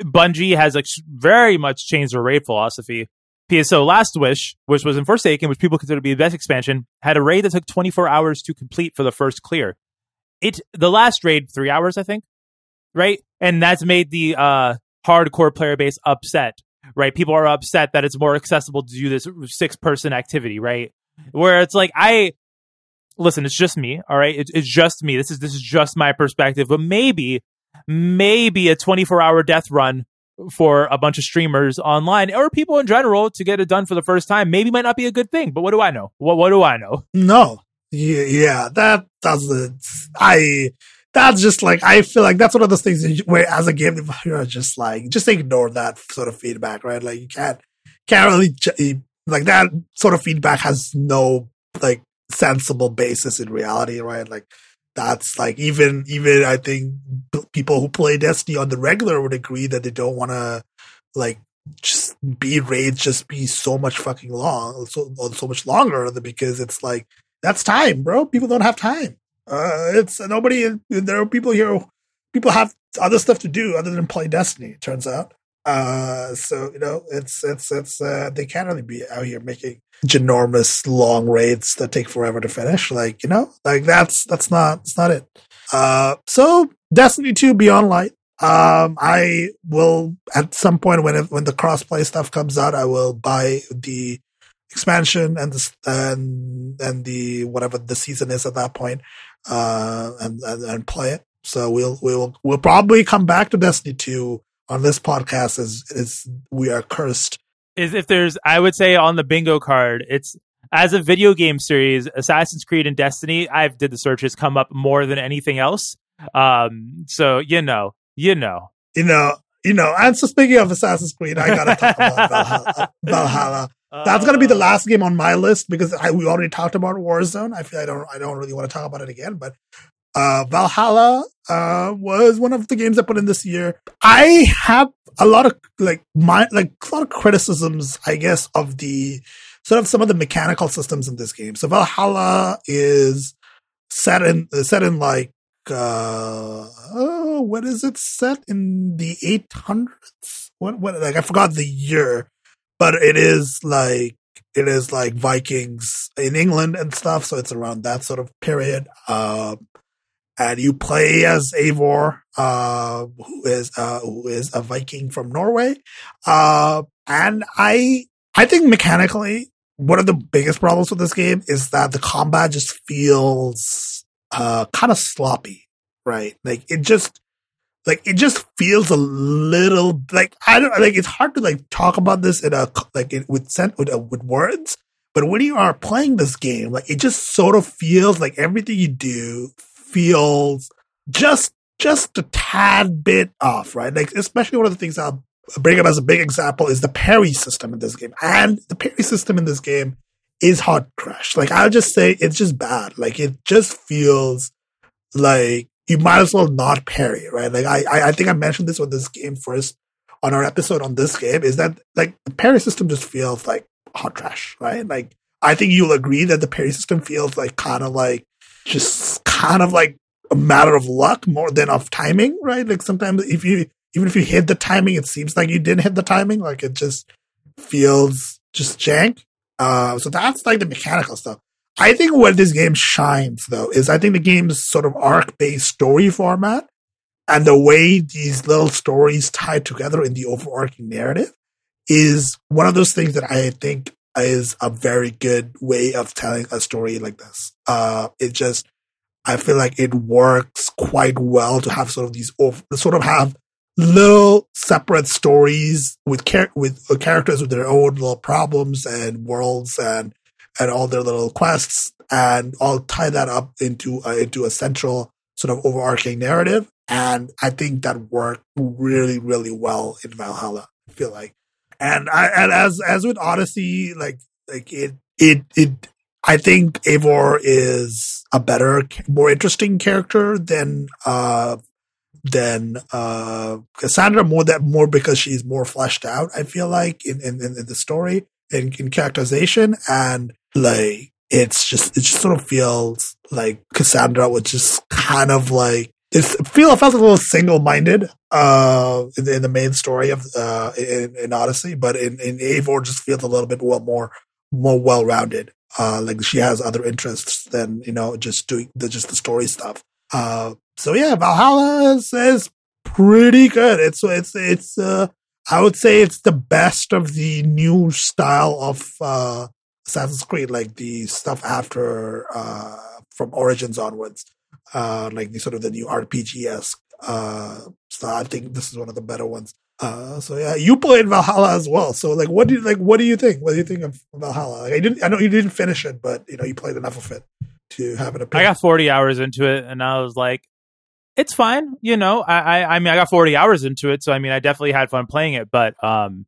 Speaker 2: Bungie has like very much changed their raid philosophy. PSO Last Wish, which was in Forsaken, which people consider to be the best expansion, had a raid that took 24 hours to complete for the first clear. It the last raid three hours, I think, right? And that's made the uh, hardcore player base upset, right? People are upset that it's more accessible to do this six person activity, right? Where it's like I listen, it's just me, all right? It, it's just me. This is this is just my perspective, but maybe maybe a 24 hour death run for a bunch of streamers online or people in general to get it done for the first time maybe might not be a good thing but what do i know? What what do i know?
Speaker 1: No. Yeah, yeah that doesn't i that's just like i feel like that's one of those things where as a game developer just like just ignore that sort of feedback right? Like you can't can't really like that sort of feedback has no like sensible basis in reality right? Like that's like even even I think people who play Destiny on the regular would agree that they don't want to like just be raids just be so much fucking long so so much longer because it's like that's time, bro. People don't have time. Uh, it's nobody. There are people here. People have other stuff to do other than play Destiny. It turns out. Uh, so you know, it's it's it's uh, they can't really be out here making ginormous long raids that take forever to finish. Like you know, like that's that's not that's not it. Uh, so Destiny Two Beyond Light. Um, I will at some point when it, when the crossplay stuff comes out, I will buy the expansion and the and and the whatever the season is at that point, uh, and and, and play it. So we'll we'll we'll probably come back to Destiny two on this podcast as as we are cursed.
Speaker 2: Is if there's I would say on the bingo card, it's as a video game series, Assassin's Creed and Destiny. I've did the searches come up more than anything else. Um, so you know, you know,
Speaker 1: you know, you know. And so speaking of Assassin's Creed, I gotta talk about Valhalla. Valhalla. That's gonna be the last game on my list because I, we already talked about Warzone. I feel I don't I don't really want to talk about it again, but uh, Valhalla uh, was one of the games I put in this year. I have a lot of like my like a lot of criticisms, I guess, of the sort of some of the mechanical systems in this game. So Valhalla is set in set in like uh oh, what is it set in the 800s? What what like I forgot the year but it is like it is like Vikings in England and stuff, so it's around that sort of period. Uh, and you play as Eivor, uh, who is uh, who is a Viking from Norway. Uh, and I I think mechanically one of the biggest problems with this game is that the combat just feels uh, kind of sloppy, right? Like it just like it just feels a little like I don't like it's hard to like talk about this in a like in, with sent with, uh, with words. But when you are playing this game, like it just sort of feels like everything you do feels just just a tad bit off, right? Like especially one of the things I'll bring up as a big example is the parry system in this game, and the parry system in this game is hard crash. Like I'll just say it's just bad. Like it just feels like you might as well not parry, right? Like I, I, think I mentioned this on this game first on our episode on this game is that like the parry system just feels like hot trash, right? Like I think you'll agree that the parry system feels like kind of like just kind of like a matter of luck more than of timing, right? Like sometimes if you even if you hit the timing, it seems like you didn't hit the timing. Like it just feels just jank. Uh, so that's like the mechanical stuff. I think where this game shines, though, is I think the game's sort of arc based story format and the way these little stories tie together in the overarching narrative is one of those things that I think is a very good way of telling a story like this. Uh, it just, I feel like it works quite well to have sort of these, sort of have little separate stories with char- with uh, characters with their own little problems and worlds and and all their little quests and all tie that up into into a central sort of overarching narrative. And I think that worked really, really well in Valhalla. I feel like, and I and as as with Odyssey, like like it it it. I think Eivor is a better, more interesting character than uh than uh Kassandra more that more because she's more fleshed out. I feel like in in, in the story in, in characterization and like it's just it just sort of feels like Kassandra was just kind of like it feel felt a little single minded uh in, in, the main story of uh in, in Odyssey, but in in just feels a little bit more more well rounded. Uh, like she has other interests than you know just doing the just the story stuff. Uh, so yeah, Valhalla is, is pretty good. It's it's it's uh I would say it's the best of the new style of uh Assassin's Creed, like the stuff after uh, from Origins onwards, uh, like the sort of the new RPG esque. Uh, so I think this is one of the better ones. Uh, so yeah, you played Valhalla as well. So like, what do you like? What do you think? What do you think of Valhalla? Like, I didn't. I know you didn't finish it, but you know you played enough of it to have an opinion.
Speaker 2: I got forty hours into it, and I was like, it's fine. You know, I, I, I mean, I got forty hours into it, so I mean, I definitely had fun playing it. But um,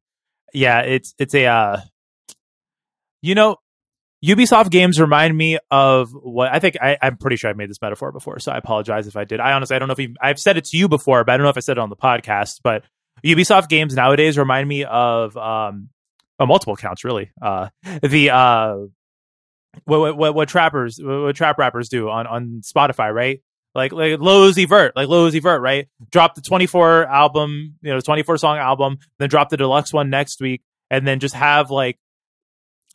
Speaker 2: yeah, it's it's a uh, you know, Ubisoft games remind me of what I think I, am pretty sure I've made this metaphor before, so I apologize if I did. I honestly I don't know if you, I've said it to you before, but I don't know if I said it on the podcast. But Ubisoft games nowadays remind me of um, well, multiple counts really. Uh, the uh, what, what what trappers what trap rappers do on on Spotify, right? like like Lil Uzi Vert, like Lil Uzi Vert, right? Drop the 24 album, you know, 24 song album, then drop the deluxe one next week, and then just have like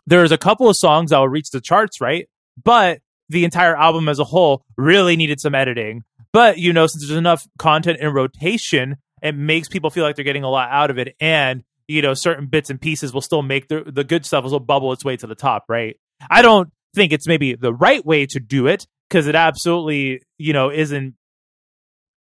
Speaker 2: there's a couple of songs that will reach the charts, right? But the entire album as a whole really needed some editing. But you know, since there's enough content in rotation, it makes people feel like they're getting a lot out of it, and you know, certain bits and pieces will still make the the good stuff will bubble its way to the top, right? I don't think it's maybe the right way to do it because it absolutely, you know, isn't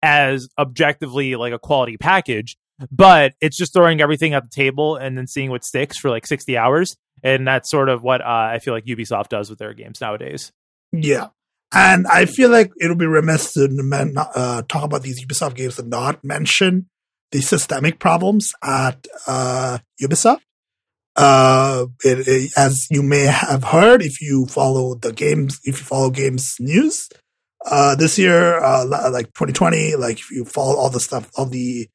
Speaker 2: as objectively like a quality package, but it's just throwing everything at the table and then seeing what sticks for like 60 hours. And that's sort of what uh, I feel like Ubisoft does with their games nowadays.
Speaker 1: Yeah. And I feel like it'll be remiss to men, uh, talk about these Ubisoft games and not mention the systemic problems at uh, Ubisoft. Uh, it, it, as you may have heard, if you follow the games, if you follow games news, uh, this year, uh, like 2020, like if you follow all the stuff, all the,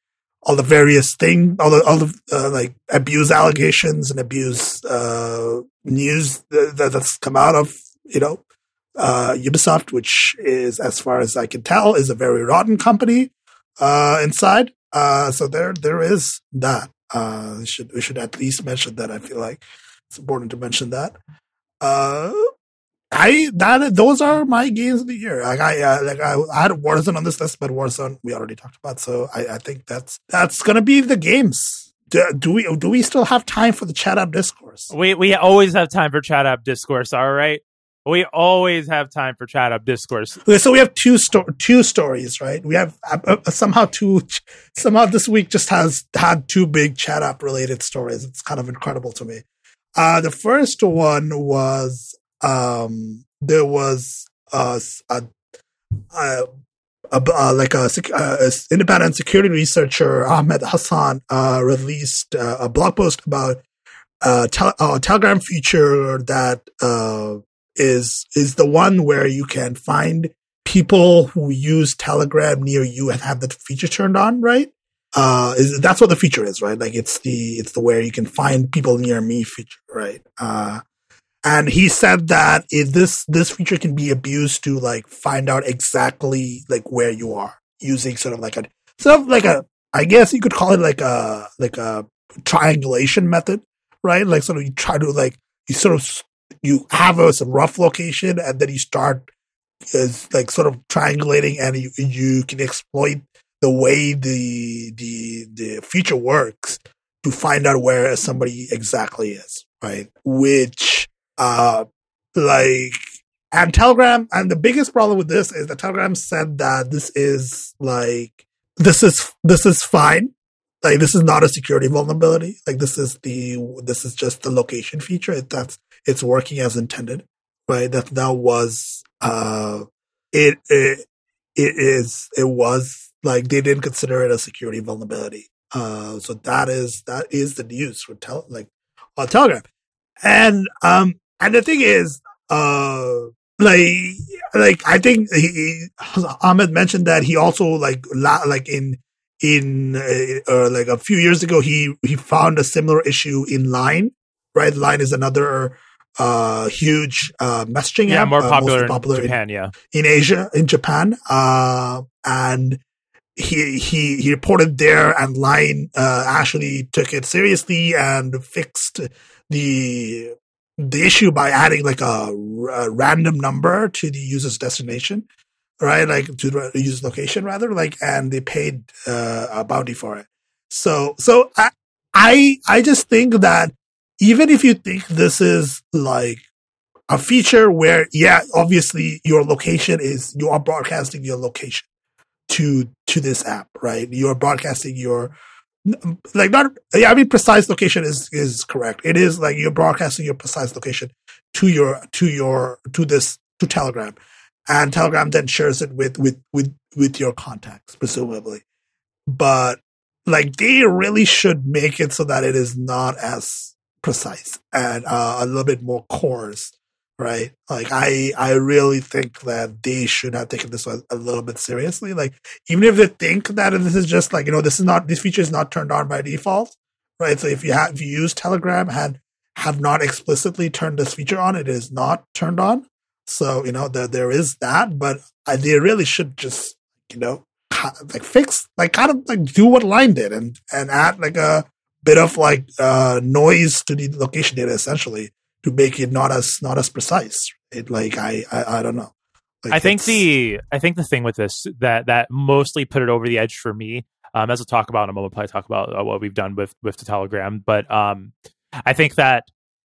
Speaker 1: all the various thing, all the, all the, uh, like abuse allegations and abuse, uh, news that, that's come out of, you know, uh, Ubisoft, which is, as far as I can tell, is a very rotten company, uh, inside. Uh, so there, there is that. Uh, should we should at least mention that? I feel like it's important to mention that. I that those are my games of the year. Like I uh, like I, I, had Warzone on this list, but Warzone we already talked about. So I, I think that's that's gonna be the games. Do, do, we do we still have time for the chat app discourse?
Speaker 2: We we always have time for chat app discourse. All right. We always have time for chat up discourse.
Speaker 1: Okay, so we have two sto- two stories, right? We have uh, uh, somehow two somehow this week just has had two big chat up related stories. It's kind of incredible to me. Uh, the first one was um, there was a, a, a, a like a, a, independent security researcher Ahmed Hassan uh, released uh, a blog post about a, a Telegram feature that uh, is is the one where you can find people who use Telegram near you and have the feature turned on, right? Uh, is, that's what the feature is, right? Like it's the it's the where you can find people near me feature, right? Uh, and he said that if this this feature can be abused to like find out exactly like where you are using sort of like a sort of like a I guess you could call it like a like a triangulation method, right? Like sort of you try to like you sort of you have a some rough location and then you start as like sort of triangulating and you you can exploit the way the the the feature works to find out where somebody exactly is, right? Which uh like and Telegram and the biggest problem with this is that Telegram said that this is like this is this is fine. Like this is not a security vulnerability. Like this is the this is just the location feature. It, That's it's working as intended, right? That that was uh, it, it it is it was like they didn't consider it a security vulnerability. Uh, so that is that is the news for tel- like on Telegram, and um and the thing is uh like like I think he, Ahmed mentioned that he also like la- like in in uh, uh, like a few years ago he he found a similar issue in Line right Line is another uh, huge uh, messaging
Speaker 2: yeah,
Speaker 1: app.
Speaker 2: more popular,
Speaker 1: uh, popular
Speaker 2: in Japan,
Speaker 1: in,
Speaker 2: yeah.
Speaker 1: In Asia, in Japan. Uh, and he, he, he reported there and Line, uh, actually took it seriously and fixed the, the issue by adding like a, a random number to the user's destination, right? Like to the user's location rather, like, and they paid, uh, a bounty for it. So, so I, I, I just think that even if you think this is like a feature where, yeah, obviously your location is, you are broadcasting your location to, to this app, right? You are broadcasting your, like not, yeah, I mean, precise location is, is correct. It is like you're broadcasting your precise location to your, to your, to this, to Telegram. And Telegram then shares it with, with, with, with your contacts, presumably. But like they really should make it so that it is not as precise and uh, a little bit more coarse, right? Like I, I really think that they should have taken this a, a little bit seriously. Like even if they think that this is just like you know this is not this feature is not turned on by default, right? So if you have if you use Telegram and have not explicitly turned this feature on, it is not turned on. So you know there there is that, but I, they really should just you know like fix like kind of like do what Line did and and add like a bit of like uh noise to the location data essentially to make it not as not as precise. It like I I, I don't know. Like
Speaker 2: I think the I think the thing with this that that mostly put it over the edge for me, um, as we'll talk about in a moment, probably talk about uh, what we've done with with the Telegram, but um, I think that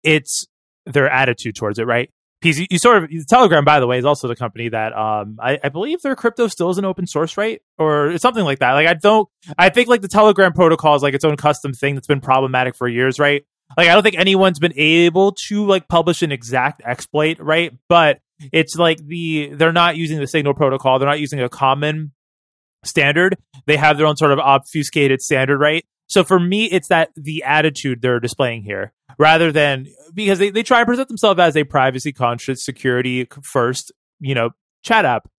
Speaker 2: it's their attitude towards it, right? Because you, you, sort of Telegram, by the way, is also the company that um, I, I, believe their crypto still is an open source, right, or something like that. Like I don't, I think like the Telegram protocol is like its own custom thing that's been problematic for years, right? Like I don't think anyone's been able to like publish an exact exploit, right? But it's like the they're not using the Signal protocol, they're not using a common standard. They have their own sort of obfuscated standard, right? So for me, it's that the attitude they're displaying here rather than because they, they try and present themselves as a privacy conscious, security first, you know, chat app.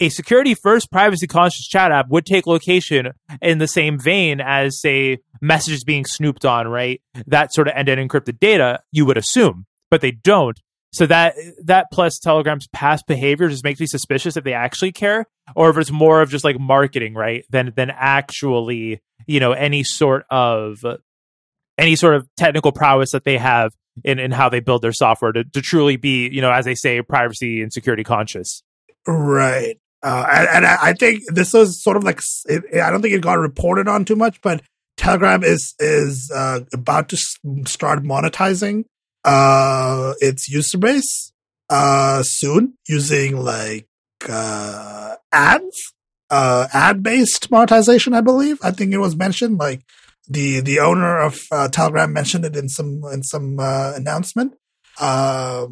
Speaker 2: A security first, privacy conscious chat app would take location in the same vein as, say, messages being snooped on, right? That sort of end to end encrypted data, you would assume, but they don't. So that that plus Telegram's past behavior just makes me suspicious if they actually care, or if it's more of just like marketing, right? Than than actually, you know, any sort of any sort of technical prowess that they have in, in how they build their software to, to truly be, you know, as they say, privacy and security conscious.
Speaker 1: Right. Uh, and, and, I think this was sort of like it, I don't think it got reported on too much, but Telegram is is uh, about to start monetizing uh, its user base uh, soon using like uh, ads, uh, ad based monetization. I believe. I think it was mentioned like the the owner of uh, Telegram mentioned it in some in some uh, announcement. Uh,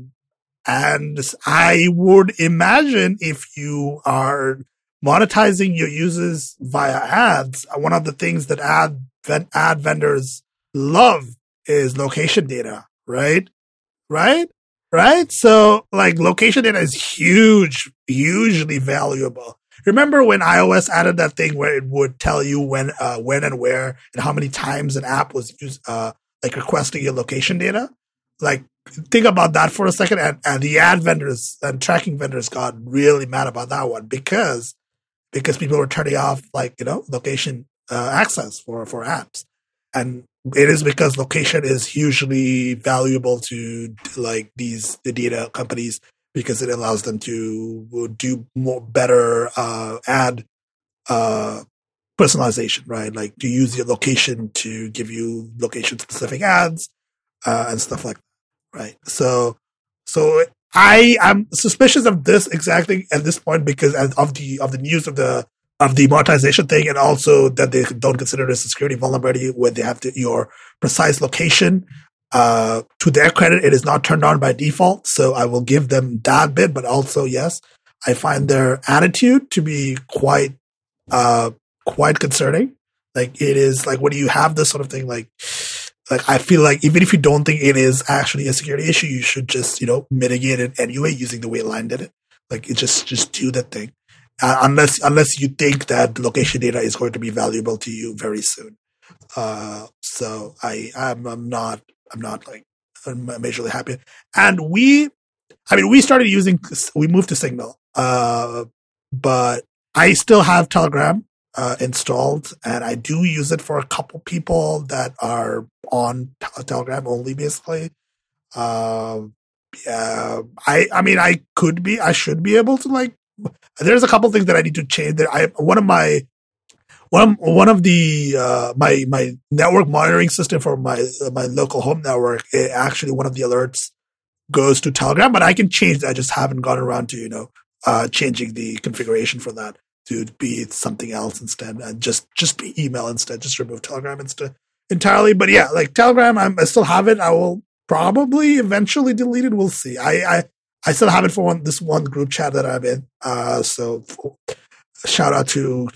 Speaker 1: and I would imagine if you are monetizing your users via ads, one of the things that ad ad vendors love is location data, right? Right? Right? So like location data is huge, hugely valuable. Remember when iOS added that thing where it would tell you when, uh, when and where and how many times an app was used, uh, like requesting your location data? Like, think about that for a second. And, and the ad vendors and tracking vendors got really mad about that one because, because people were turning off like, you know, location, uh, access for, for apps. And it is because location is hugely valuable to like these the data companies because it allows them to do more better uh, ad uh, personalization, right? Like to use your location to give you location specific ads uh, and stuff like that, right? So, so I am suspicious of this exactly at this point because of the of the news of the of the monetization thing, and also that they don't consider it a security vulnerability when they have to, your precise location uh, to their credit, it is not turned on by default. So I will give them that bit, but also, yes, I find their attitude to be quite, uh, quite concerning. Like it is like when do you have this sort of thing, like, like I feel like even if you don't think it is actually a security issue, you should just, you know, mitigate it anyway using the way Line did it. Like it just, just do the thing. Uh, unless, unless you think that location data is going to be valuable to you very soon. Uh, so I, I'm, I'm not, I'm not like I'm majorly happy. And we, I mean, we started using, we moved to Signal, uh, but I still have Telegram uh, installed, and I do use it for a couple people that are on Telegram only, basically. Uh, yeah, I, I mean, I could be, I should be able to like. There's a couple things that I need to change. That I one of my one one of the uh, my my network monitoring system for my my local home network it actually one of the alerts goes to Telegram, but I can change that. I just haven't gotten around to you know uh, changing the configuration for that to be something else instead, and just just be email instead. Just remove Telegram instead entirely. But yeah, like Telegram, I'm, I still have it. I will probably eventually delete it. We'll see. I I, I still have it for one this one group chat that I'm in. Uh, so shout out to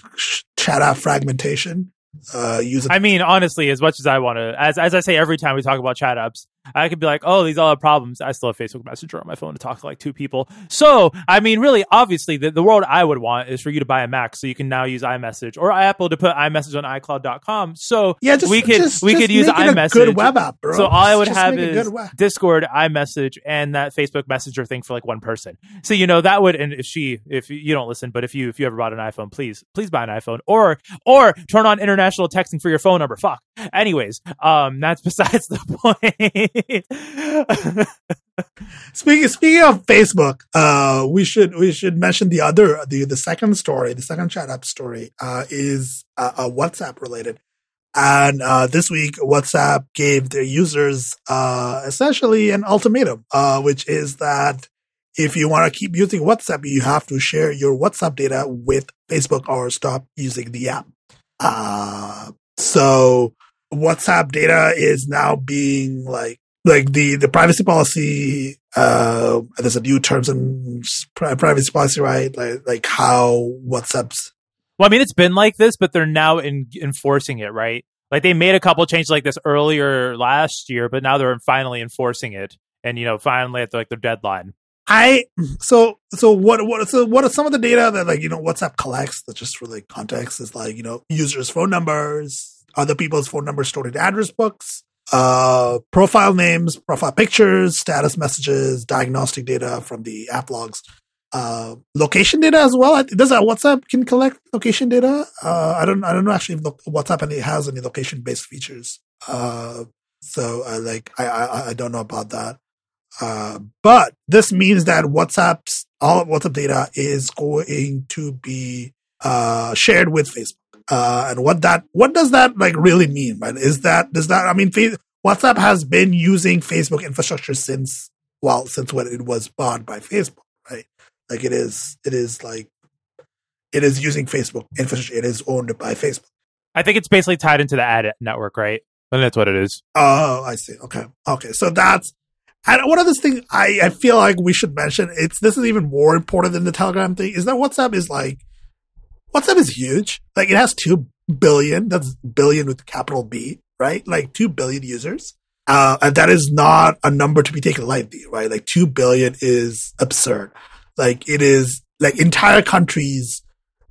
Speaker 1: chat out fragmentation. Uh, use
Speaker 2: I mean, honestly, as much as I want to, as as I say every time we talk about chat apps, I could be like, oh, these all have problems. I still have Facebook Messenger on my phone to talk to like two people. So, I mean, really, obviously, the, the world I would want is for you to buy a Mac so you can now use iMessage or Apple to put iMessage on iCloud.com. So
Speaker 1: Yeah, just
Speaker 2: we could
Speaker 1: just-
Speaker 2: we
Speaker 1: just
Speaker 2: could use
Speaker 1: make it a
Speaker 2: iMessage.
Speaker 1: good web app, bro.
Speaker 2: So all I would have is Discord, iMessage, and that Facebook Messenger thing for like one person. So you know that would, and if she, if you don't listen, but if you if you ever bought an iPhone, please please buy an iPhone or or turn on international texting for your phone number. Fuck. Anyways, um, that's besides the point.
Speaker 1: Speaking speaking of Facebook, uh, we should we should mention the other the the second story, the second chat app story, uh, is uh, uh, WhatsApp related. And uh, this week, WhatsApp gave their users uh, essentially an ultimatum, which is that if you want to keep using WhatsApp, you have to share your WhatsApp data with Facebook or stop using the app. So WhatsApp data is now being like like the the privacy policy. Uh, there's a new terms and privacy policy, right? Like like how WhatsApp's
Speaker 2: well, I mean, it's been like this, but they're now in, enforcing it, right? Like they made a couple changes like this earlier last year, but now they're finally enforcing it, and you know, finally at the, like their deadline.
Speaker 1: I so so what what so what are some of the data that like you know WhatsApp collects that just for like context is like you know users' phone numbers, other people's phone numbers stored in address books, uh, profile names, profile pictures, status messages, diagnostic data from the app logs, uh, location data as well. Does that WhatsApp can collect location data? Uh, I don't I don't know actually if WhatsApp any has any location based features. Uh, so uh, like I, I I don't know about that. Uh, but this means that WhatsApp's all of WhatsApp data is going to be uh, shared with Facebook. Uh, and what that what does that like really mean? Right? Is that does that I mean Fa- WhatsApp has been using Facebook infrastructure since well since when it was bought by Facebook, right? Like it is it is like it is using Facebook infrastructure. It is owned by Facebook.
Speaker 2: I think it's basically tied into the ad network, right? And that's what it is.
Speaker 1: Oh, I see. Okay. Okay. So that's and one of the things I, I feel like we should mention, it's this is even more important than the Telegram thing, is that WhatsApp is like WhatsApp is huge. Like it has two billion, that's billion with capital B, right? Like two billion users. Uh, and that is not a number to be taken lightly, right? Like two billion is absurd. Like it is like entire countries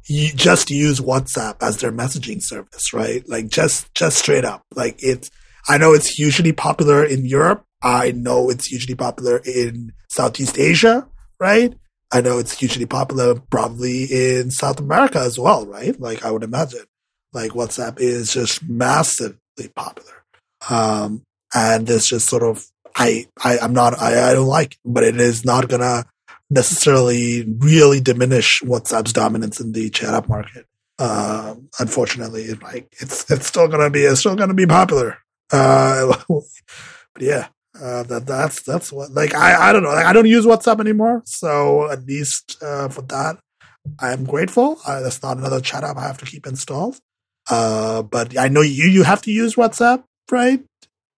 Speaker 1: you just use WhatsApp as their messaging service, right? Like just just straight up. Like it's I know it's hugely popular in Europe. I know it's hugely popular in Southeast Asia, right? I know it's hugely popular probably in South America as well, right? Like I would imagine. Like WhatsApp is just massively popular. Um and it's just sort of I, I I'm not I, I don't like it, but it is not gonna necessarily really diminish WhatsApp's dominance in the chat app market. Uh, unfortunately, like it's it's still gonna be it's still gonna be popular. Uh, but yeah, uh, that that's that's what like I I don't know like I don't use WhatsApp anymore, so at least uh, for that I'm grateful. Uh, that's not another chat app I have to keep installed. Uh, but I know you you have to use WhatsApp, right?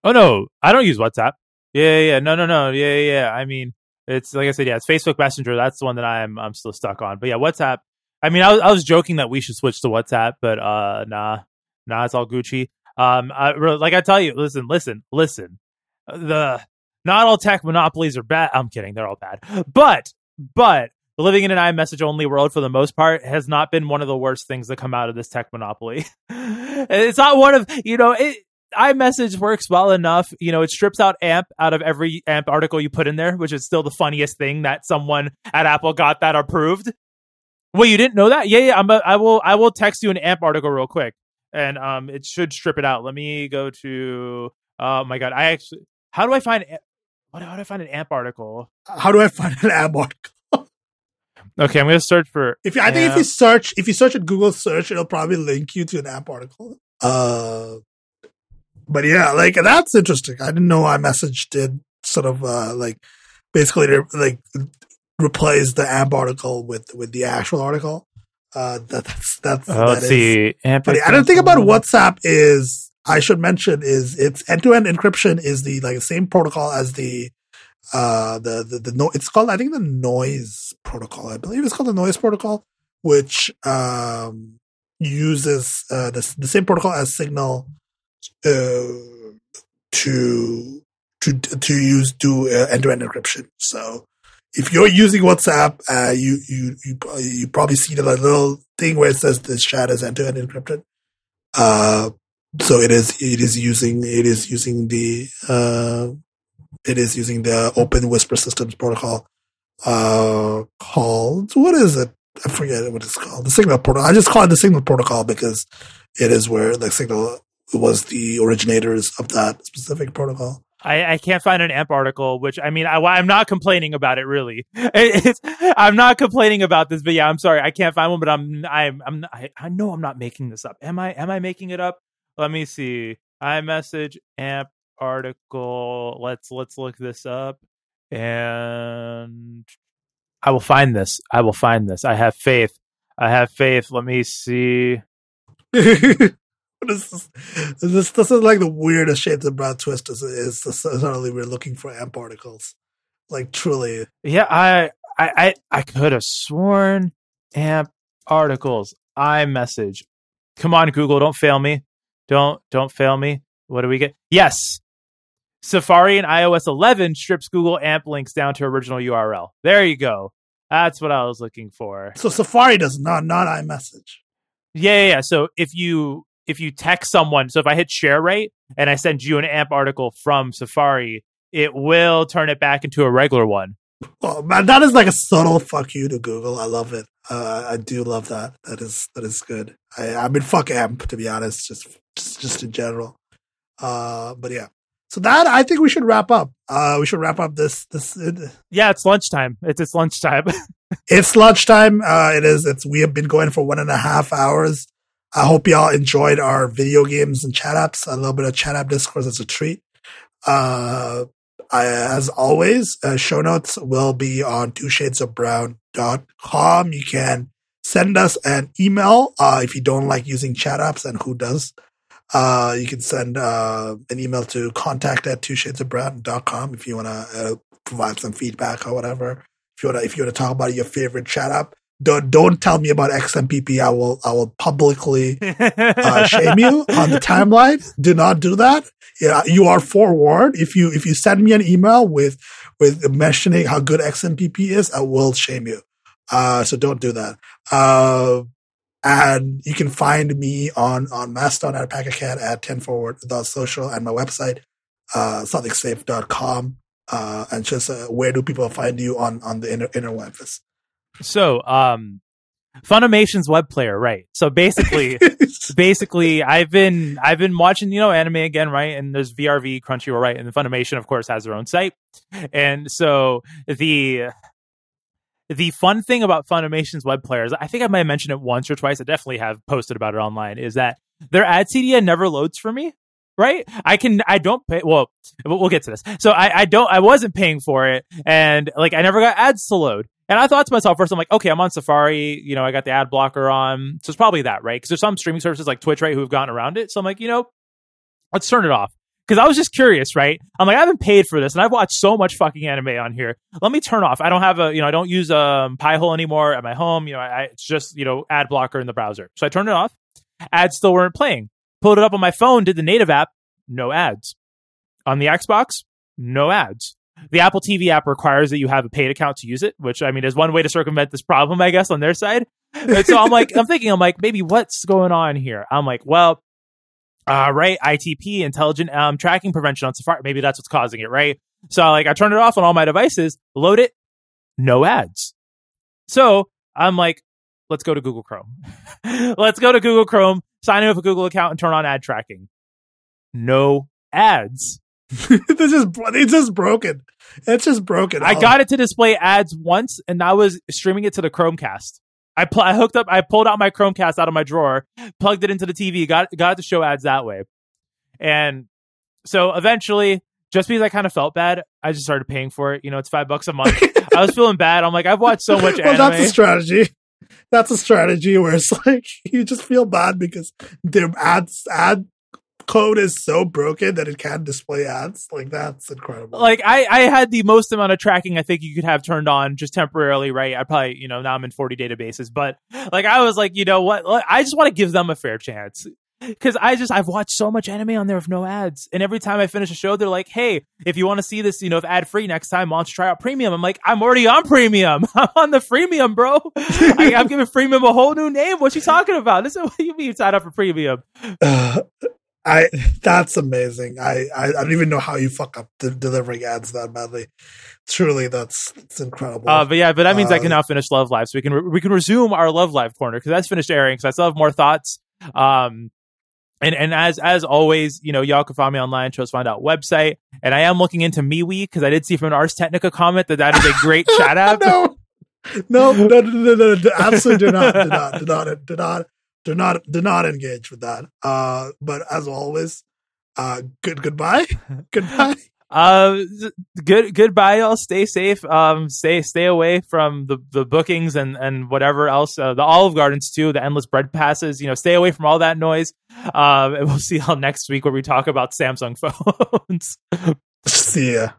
Speaker 2: Oh no, I don't use WhatsApp. Yeah, yeah, no, no, no. Yeah, yeah. I mean, it's like I said, yeah, it's Facebook Messenger. That's the one that I'm I'm still stuck on. But yeah, WhatsApp. I mean, I was I was joking that we should switch to WhatsApp, but uh, nah, nah, it's all Gucci. Um, I, like I tell you, listen, listen, listen. The not all tech monopolies are bad. I'm kidding, they're all bad. But but living in an iMessage only world for the most part has not been one of the worst things that come out of this tech monopoly. it's not one of you know it iMessage works well enough. You know, it strips out AMP out of every AMP article you put in there, which is still the funniest thing that someone at Apple got that approved. Well, you didn't know that? Yeah, yeah. I'm a, I will. I will text you an AMP article real quick, and um, it should strip it out. Let me go to. Oh my god! I actually. How do I find? What? How do I find an AMP article?
Speaker 1: How do I find an AMP article?
Speaker 2: Okay, I'm gonna search for.
Speaker 1: If you, I think if you search, if you search at Google search, it'll probably link you to an AMP article. Uh, but yeah, like that's interesting. I didn't know I iMessage did sort of uh like basically like replace the AMP article with with the actual article. Uh, that, that's that's.
Speaker 2: Uh,
Speaker 1: that
Speaker 2: let's
Speaker 1: is-
Speaker 2: see. AMP
Speaker 1: I don't think about. WhatsApp is I should mention is its end to end encryption is the like same protocol as the uh the the, the no it's called I think the noise protocol I believe it's called the noise protocol which um uses uh the, the same protocol as Signal uh to to to use do uh, end-to-end encryption. So if you're using WhatsApp, uh, you you you you probably see the little thing where it says this chat is end-to-end encrypted. Uh, so it is it is using it is using the uh, it is using the Open Whisper Systems protocol uh, called what is it? I forget what it's called. The Signal protocol. I just call it the Signal protocol because it is where the Signal was the originators of that specific protocol.
Speaker 2: I, I can't find an AMP article, which I mean, I, I'm not complaining about it really. It's, I'm not complaining about this, but yeah, I'm sorry, I can't find one. But I'm, I'm, I'm, I, I know I'm not making this up. Am I? Am I making it up? Let me see. iMessage AMP article. Let's let's look this up, and I will find this. I will find this. I have faith. I have faith. Let me see.
Speaker 1: this, is, this, this is like the weirdest shape that Brad Twist is. is suddenly we're looking for AMP articles. Like truly.
Speaker 2: Yeah, I I I, I could have sworn AMP articles. iMessage. Come on, Google, don't fail me. Don't don't fail me. What do we get? Yes. Safari and iOS 11 strips Google AMP links down to original URL. There you go. That's what I was looking for.
Speaker 1: So Safari does not not iMessage.
Speaker 2: Yeah, yeah, yeah. So if you if you text someone, so if I hit share rate and I send you an AMP article from Safari, it will turn it back into a regular one.
Speaker 1: Oh man, that is like a subtle fuck you to Google. I love it. Uh, I do love that. That is that is good. I, I mean, fuck AMP to be honest, just just, just in general. Uh, but yeah. So that I think we should wrap up. Uh, we should wrap up this this. Uh,
Speaker 2: yeah, it's lunchtime. It's it's lunchtime.
Speaker 1: it's lunchtime. Uh, it is. It's we have been going for one and a half hours. I hope y'all enjoyed our video games and chat apps. A little bit of chat app discourse as a treat. Uh, I, as always, uh, show notes will be on two shades of brown.com. You can send us an email uh, if you don't like using chat apps, and who does? Uh, you can send uh, an email to contact at two shades of brown.com if you want to uh, provide some feedback or whatever. If you want to, if you want to talk about your favorite chat app, don't don't tell me about XMPP. I will I will publicly uh, shame you on the timeline. Do not do that. Yeah, you are forewarned. If you if you send me an email with with mentioning how good XMPP is, I will shame you. Uh, so don't do that. Uh, and you can find me on on Mastodon at Packercat at 10forward.social and my website, uh, somethingsafe.com. Uh, and just uh, where do people find you on on the inner interwebs?
Speaker 2: So, um, Funimation's web player, right? So basically, basically, I've been I've been watching you know anime again, right? And there's VRV, Crunchyroll, right? And the Funimation, of course, has their own site. And so the the fun thing about Funimation's web players, I think I might have mentioned it once or twice. I definitely have posted about it online. Is that their ad CDN never loads for me? right? I can, I don't pay. Well, we'll get to this. So I, I don't, I wasn't paying for it, and like I never got ads to load. And I thought to myself first, I'm like, okay, I'm on Safari. You know, I got the ad blocker on, so it's probably that, right? Because there's some streaming services like Twitch, right, who have gotten around it. So I'm like, you know, let's turn it off. Because I was just curious, right? I'm like, I haven't paid for this, and I've watched so much fucking anime on here. Let me turn off. I don't have a, you know, I don't use um Pi-hole anymore at my home. You know, I, it's just you know ad blocker in the browser. So I turned it off. Ads still weren't playing. Pulled it up on my phone, did the native app, no ads. On the Xbox, no ads. The Apple TV app requires that you have a paid account to use it, which I mean is one way to circumvent this problem, I guess, on their side. And so I'm like, I'm thinking, I'm like, maybe what's going on here? I'm like, well, uh, right, ITP, intelligent um, tracking prevention on Safari. Maybe that's what's causing it, right? So like, I turn it off on all my devices, load it, no ads. So I'm like, let's go to Google Chrome. let's go to Google Chrome, sign in with a Google account, and turn on ad tracking. No ads.
Speaker 1: this is it's just broken. It's just broken.
Speaker 2: I got it to display ads once, and I was streaming it to the Chromecast. I pl- I hooked up. I pulled out my Chromecast out of my drawer, plugged it into the TV, got got to show ads that way, and so eventually, just because I kind of felt bad, I just started paying for it. You know, it's five bucks a month. I was feeling bad. I'm like, I've watched so much. well,
Speaker 1: anime. that's a strategy. That's a strategy where it's like you just feel bad because their ads ad code is so broken that it can't display ads. Like that's incredible.
Speaker 2: Like I, I had the most amount of tracking I think you could have turned on just temporarily, right? I probably, you know, now I'm in 40 databases, but like I was like, you know what? I just want to give them a fair chance. because I just I've watched so much anime on there with no ads, and every time I finish a show, they're like, "Hey, if you want to see this, you know, if ad free next time, why don't you try out premium?" I'm like, "I'm already on premium. I'm on the freemium, bro. I, am giving freemium a whole new name. What you talking about? This is what you mean sign up for premium."
Speaker 1: Uh, I that's amazing. I, I, I don't even know how you fuck up de- delivering ads that badly. Truly, that's that's incredible.
Speaker 2: Uh, but yeah, but that means
Speaker 1: uh,
Speaker 2: I can now finish Love Live, so we can re- we can resume our Love Live corner because that's finished airing. Because I still have more thoughts. Um, and and as as always, you know, y'all can find me online, Chose Find Out website, and I am looking into MeWe because I did see from an Ars Technica comment that that is a great chat app.
Speaker 1: no, no, no, no, no, no, no, absolutely do not, do not, do not, do not do not do not engage with that. Uh, but as always, uh, good goodbye, goodbye.
Speaker 2: Uh, good goodbye, y'all. Stay safe. Um, stay stay away from the the bookings and and whatever else. Uh, the Olive Gardens too. The endless bread passes. You know, stay away from all that noise. Um, and we'll see y'all next week where we talk about Samsung phones.
Speaker 1: see ya.